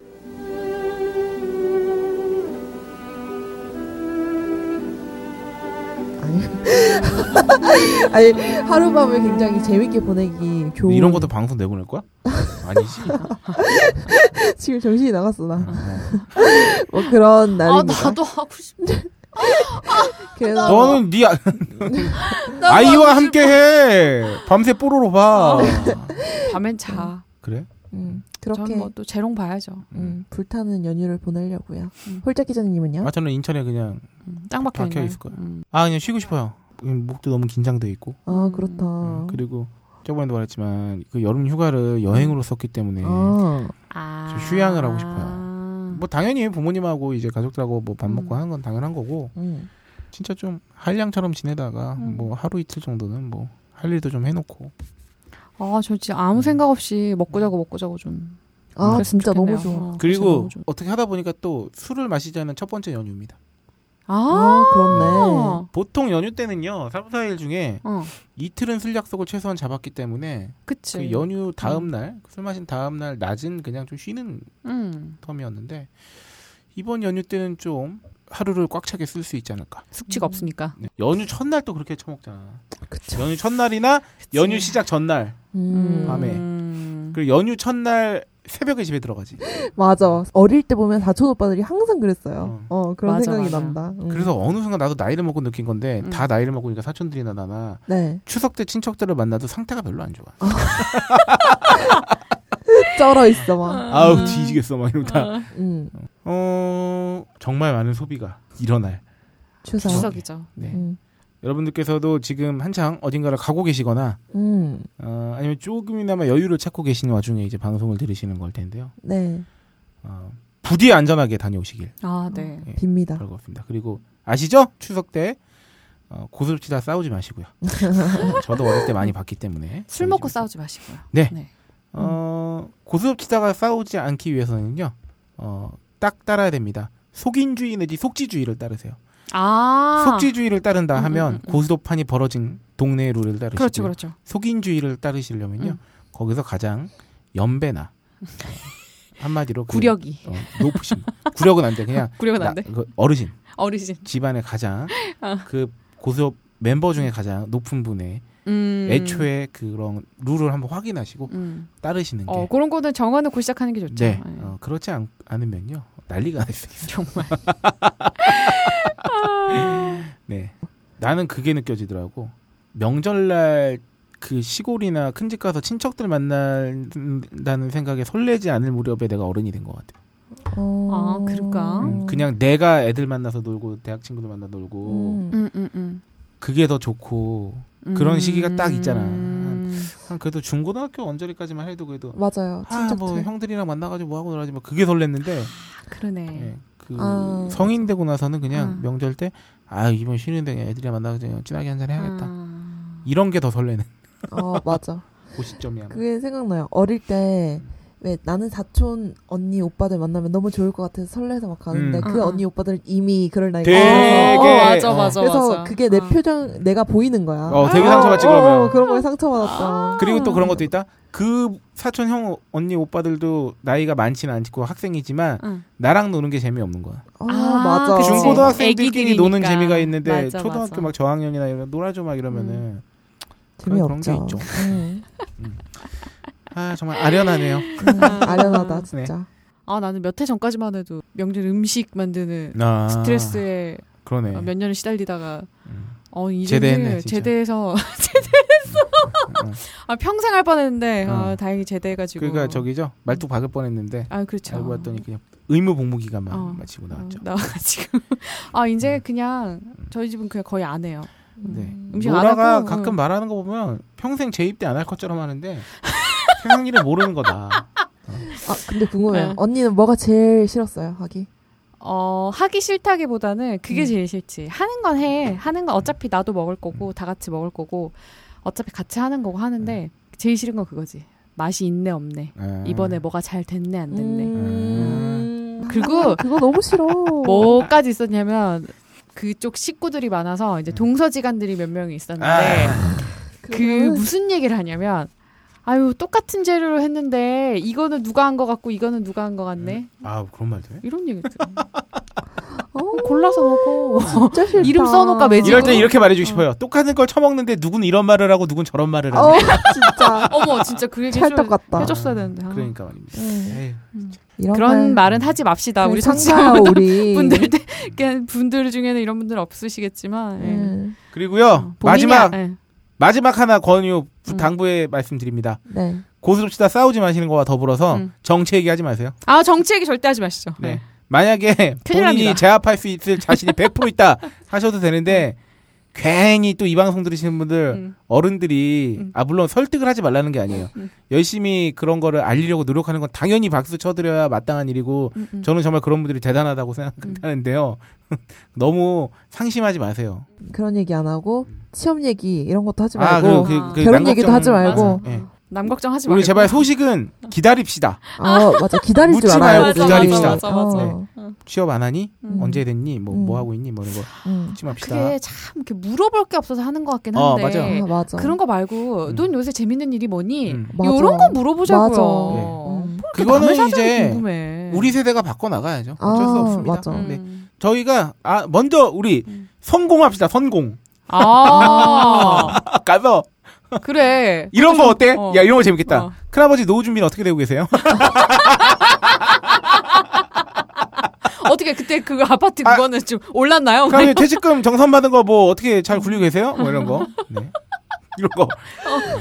아니 아니 하룻밤을 굉장히 재밌게 보내기 좋은 이런 것도 방송 내보낼 거야? 아니지. 지금 정신이 나갔어 나. 어. 뭐 그런 아 날입니다. 나도 하고 싶은데. 그래서 너는 네 아, 아이와 함께 해. 밤새 뽀로로 봐. 밤엔 자. 그래? 음, 그렇게 저는 뭐또 재롱 봐야죠. 음, 불타는 연휴를 보내려고요. 음. 홀짝 기자님은요? 아 저는 인천에 그냥 음, 짱 박혀 박혀? 있을 거예요. 음. 아 그냥 쉬고 싶어요. 음, 목도 너무 긴장돼 있고. 아 그렇다. 음, 그리고 저번에도 말했지만 그 여름 휴가를 여행으로 썼기 때문에 아, 아. 저 휴양을 하고 싶어요. 뭐 당연히 부모님하고 이제 가족들하고 뭐 밥 먹고 음. 하는 건 당연한 거고 음. 진짜 좀 한량처럼 지내다가 음. 뭐 하루 이틀 정도는 뭐 할 일도 좀 해놓고 아, 저 진짜 아무 생각 없이 먹고 자고 먹고 자고 좀. 아 진짜 너무 좋겠네요. 좋아. 어, 진짜 그리고 너무 좋아. 어떻게 하다 보니까 또 술을 마시자는 첫 번째 연휴입니다. 아, 아 그렇네. 보통 연휴 때는요 3, 4일 중에 어, 이틀은 술 약속을 최소한 잡았기 때문에 그치. 그 연휴 다음 날술 마신 다음 날 낮은 그냥 좀 쉬는 음, 텀이었는데 이번 연휴 때는 좀 하루를 꽉 차게 쓸 수 있지 않을까. 숙취가 없으니까. 네. 연휴 첫날 또 그렇게 처먹잖아. 그쵸. 연휴 첫날이나 연휴 시작 전날 음, 밤에. 음. 그리고 연휴 첫날 새벽에 집에 들어가지. 맞아. 어릴 때 보면 사촌 오빠들이 항상 그랬어요. 어, 그런 맞아, 생각이 맞아. 난다. 음. 그래서 어느 순간 나도 나이를 먹고 느낀 건데 음. 다 나이를 먹으니까 사촌들이나 나나 네 추석 때 친척들을 만나도 상태가 별로 안 좋아. 쩔어 있어 막. 아우 뒤지겠어 막 이러다. 음, 어 정말 많은 소비가 일어날. 추석. 추석이죠. 네. 음, 여러분들께서도 지금 한창 어딘가를 가고 계시거나 음, 어, 아니면 조금이나마 여유를 찾고 계시는 와중에 이제 방송을 들으시는 걸 텐데요. 네 어, 부디 안전하게 다녀오시길 아, 네. 예, 빕니다. 별거 없습니다. 그리고 아시죠? 추석 때 어, 고스톱치다 싸우지 마시고요. 어, 저도 어릴 때 많이 봤기 때문에 술 먹고 싸우지 마시고요. 네. 네. 어, 고스톱치다가 싸우지 않기 위해서는요. 어, 딱 따라야 됩니다. 속인주의 내지 속지주의를 따르세요. 아. 속지주의를 따른다 음, 하면 음, 음, 음. 고스톱판이 벌어진 동네 룰을 따르시고 그렇죠, 그렇죠. 속인주의를 따르시려면요. 음. 거기서 가장 연배나 어, 한마디로 그, 구력이. 어, 높으신 구력은 안 돼. 그냥 구력은 나- 안 돼. 그 어르신 어르신. 집안의 가장 어. 그 고스톱 멤버 중에 가장 높은 분의 음. 애초에 그런 룰을 한번 확인하시고 음. 따르시는 게 어, 그런 거는 정해놓고 시작하는 게 좋죠. 네. 네. 어, 그렇지 않, 않으면요. 난리가 날 수 있어요. 정말. 네. 나는 그게 느껴지더라고. 명절날 그 시골이나 큰 집 가서 친척들 만난다는 생각에 설레지 않을 무렵에 내가 어른이 된 것 같아. 어, 아, 그럴까? 음, 그냥 내가 애들 만나서 놀고 대학 친구들 만나 놀고 음. 음, 음, 음. 그게 더 좋고 그런 시기가 딱 있잖아. 한 음. 한 그래도 중고등학교 언저리까지만 해도 그래도 맞아요. 아뭐들 형들이랑 만나가지고 뭐 하고 놀아지 뭐 그게 설렜는데 그러네. 예, 그 아. 성인 되고 나서는 그냥 아. 명절 때 아 이번 쉬는데 애들이랑 만나가지고 진하게 한잔 해야겠다 아. 이런 게 더 설레는 어 맞아. 그 시점이야. 그게 생각나요. 어릴 때. 왜 나는 사촌 언니 오빠들 만나면 너무 좋을 것 같아서 설레서 막 가는데 음. 그 어, 어. 언니 오빠들 이미 그럴 나이가 되게 어, 맞아 어. 맞아 그래서 맞아. 그게 내 어. 표정 내가 보이는 거야. 어, 되게 어, 상처받지, 어, 그러면. 그런 거에 상처받았다. 그리고 또 그런 것도 있다. 그 사촌 형 언니 오빠들도 나이가 많지는 않고 학생이지만 응. 나랑 노는 게 재미없는 거야. 어, 아, 맞아. 그치. 중고등학생들끼리. 노는 재미가 있는데 맞아, 초등학교 맞아. 막 저학년이나 이런 놀아줘 막 이러면은 그런- 그런 게 재미없죠. 있죠. 음. 아 정말 아련하네요. 음, 아련하다 진짜. 아 나는 몇 해 전까지만 해도 명절 음식 만드는 아, 스트레스에 그러네. 어, 몇 년을 시달리다가 음. 어 이제는 제대했네, 진짜. 제대해서 음. 아 평생 할 뻔했는데 어. 아 다행히 제대해가지고 그러니까 저기죠 말뚝 박을 뻔했는데 아 그렇죠 알고 봤더니 그냥 의무 복무 기간만 어. 마치고 어, 나왔죠. 나와가지고 아 이제 그냥 저희 집은 그냥 거의 안 해요 네. 음식 하고, 가끔 응. 말하는 거 보면 평생 재입대 안 할 것처럼 하는데 세상 일을 모르는 거다. 아 근데 궁금해요. 네. 언니는 뭐가 제일 싫었어요 하기? 어 하기 싫다기보다는 그게 음. 제일 싫지 하는 건 해 하는 건 어차피 나도 먹을 거고 다 같이 먹을 거고 어차피 같이 하는 거고 하는데 제일 싫은 건 그거지 맛이 있네 없네 아. 이번에 뭐가 잘 됐네 안 됐네 음... 그리고 그거 너무 싫어. 뭐까지 있었냐면 그쪽 식구들이 많아서 이제 동서지간들이 몇 명이 있었는데 아. 그 무슨 얘기를 하냐면 아유 똑같은 재료로 했는데 이거는 누가 한 거 같고 이거는 누가 한 거 같네 아 그런 말도 해? 이런 얘기 들어 어, 골라서 먹어 진짜 싫다. 이름 써놓을까 매지고? 이럴 때 이렇게 말해주고 싶어요. 똑같은 걸 처먹는데 누군 이런 말을 하고 누군 저런 말을 하네. 어 진짜 어머 진짜 그 얘기 찰떡 같다. 해줬어야 되는데 아. 그러니까 말입니다. 음. 에휴. 이런 그런 말- 말은 하지 맙시다 우리 청취자 우리. 분들 때 그냥 분들 중에는 이런 분들 없으시겠지만 예. 음, 그리고요 어, 마지막 아- 예. 마지막 하나 권유 부- 음. 당부에 말씀드립니다. 네. 고스톱치다 싸우지 마시는 거와 더불어서 음. 정치 얘기하지 마세요. 아 정치 얘기 절대 하지 마시죠 네. 만약에 큰일 본인이. 제압할 수 있을 자신이 100% 있다 하셔도 되는데 괜히 또 이 방송 들으시는 분들 음. 어른들이 음. 아 물론 설득을 하지 말라는 게 아니에요. 음. 열심히 그런 거를 알리려고 노력하는 건 당연히 박수 쳐드려야 마땅한 일이고 음, 음. 저는 정말 그런 분들이 대단하다고 생각하는데요. 너무 상심하지 마세요. 그런 얘기 안 하고 취업 얘기 이런 것도 하지 아, 말고 그, 그, 그 결혼 얘기도 하지 말고. 남 걱정하지 말고 우리 제발 소식은 기다립시다. 아 맞아 기다릴 줄 묻지 알아요. 말고. 기다립시다. 맞아, 맞아, 맞아. 어, 취업 안 하니? 음. 언제 됐니? 뭐, 뭐 음. 하고 있니? 뭐 이런 거 음. 묻지 맙시다. 그게 참 이렇게 물어볼 게 없어서 하는 것 같긴 어, 한데 맞아. 아, 맞아. 그런 거 말고 음. 넌 요새 재밌는 일이 뭐니? 음. 이런 거 물어보자고요. 맞아. 뭐 음. 그거는 이제 궁금해. 우리 세대가 바꿔 나가야죠. 어쩔 수 아, 없습니다. 맞아. 음. 네. 저희가 아 먼저 우리 음. 성공합시다. 성공. 아 가서 그래. 이런 거 어때? 어. 야 이런 거 재밌겠다. 어. 큰아버지 노후 준비는 어떻게 되고 계세요? 어떻게 그때 그 아파트 아. 그거는 좀 올랐나요? 그러면 퇴직금 정산 받은 거 뭐 어떻게 잘 굴리고 계세요? 뭐 이런 거. 네. 이런 거.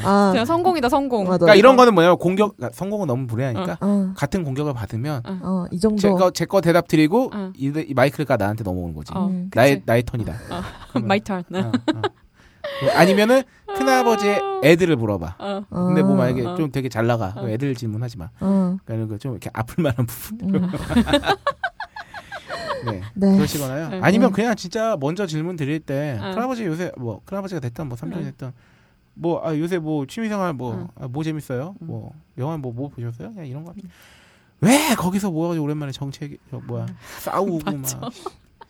아, 진짜 성공이다 성공. 맞아. 그러니까 이런 거는 뭐냐면 공격 그러니까 성공은 너무 무례하니까 어, 같은 공격을 받으면 어, 이 정도. 제거 제 거 대답 드리고 어. 이, 이 마이크가 나한테 넘어오는 거지. 어, 음. 그치. 나의 나의 턴이다. My turn. 아니면은 큰아버지의 애들을 물어봐. 어. 어, 근데 뭐 만약에 어. 좀 되게 잘 나가. 어. 애들 질문하지 마. 어, 그러니까 좀 이렇게 아플 만한 부분. 음. 네. 네. 그러시거나요. 네. 아니면 그냥 진짜 먼저 질문 드릴 때 어. 큰아버지 요새 뭐 큰아버지가 됐든 뭐 삼촌이 네. 됐든 뭐 아, 요새 뭐 취미생활 뭐 응. 아, 뭐 재밌어요? 응. 뭐 영화 뭐뭐 보셨어요? 그냥 이런 거. 왜 거기서 모여가지고 오랜만에 정치 얘기 저 뭐야 싸우고 맞아. 막.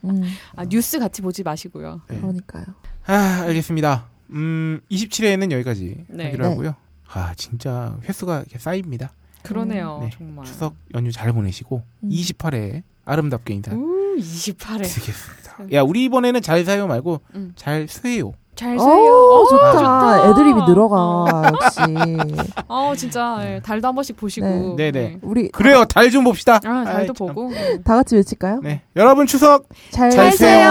음, 아 뉴스 같이 보지 마시고요. 네. 그러니까요. 아 알겠습니다. 음 27회에는 여기까지 네. 하기로 네. 하고요. 아 진짜 횟수가 이렇게 쌓입니다. 그러네요. 네. 정말. 추석 연휴 잘 보내시고 음. 28회 아름답게 인사 우 28회. 드리겠습니다. 야 우리 이번에는 잘 사요 말고 음. 잘 쇠요. 잘 어, 써요. 좋다. 좋다. 애드립이 늘어가. 역시. 어 진짜 예, 달도 한 번씩 보시고. 네. 네 네. 우리 그래요 달 좀 봅시다. 아 아이, 달도 참. 보고. 다 같이 외칠까요? 네 여러분 추석 잘, 잘 세요.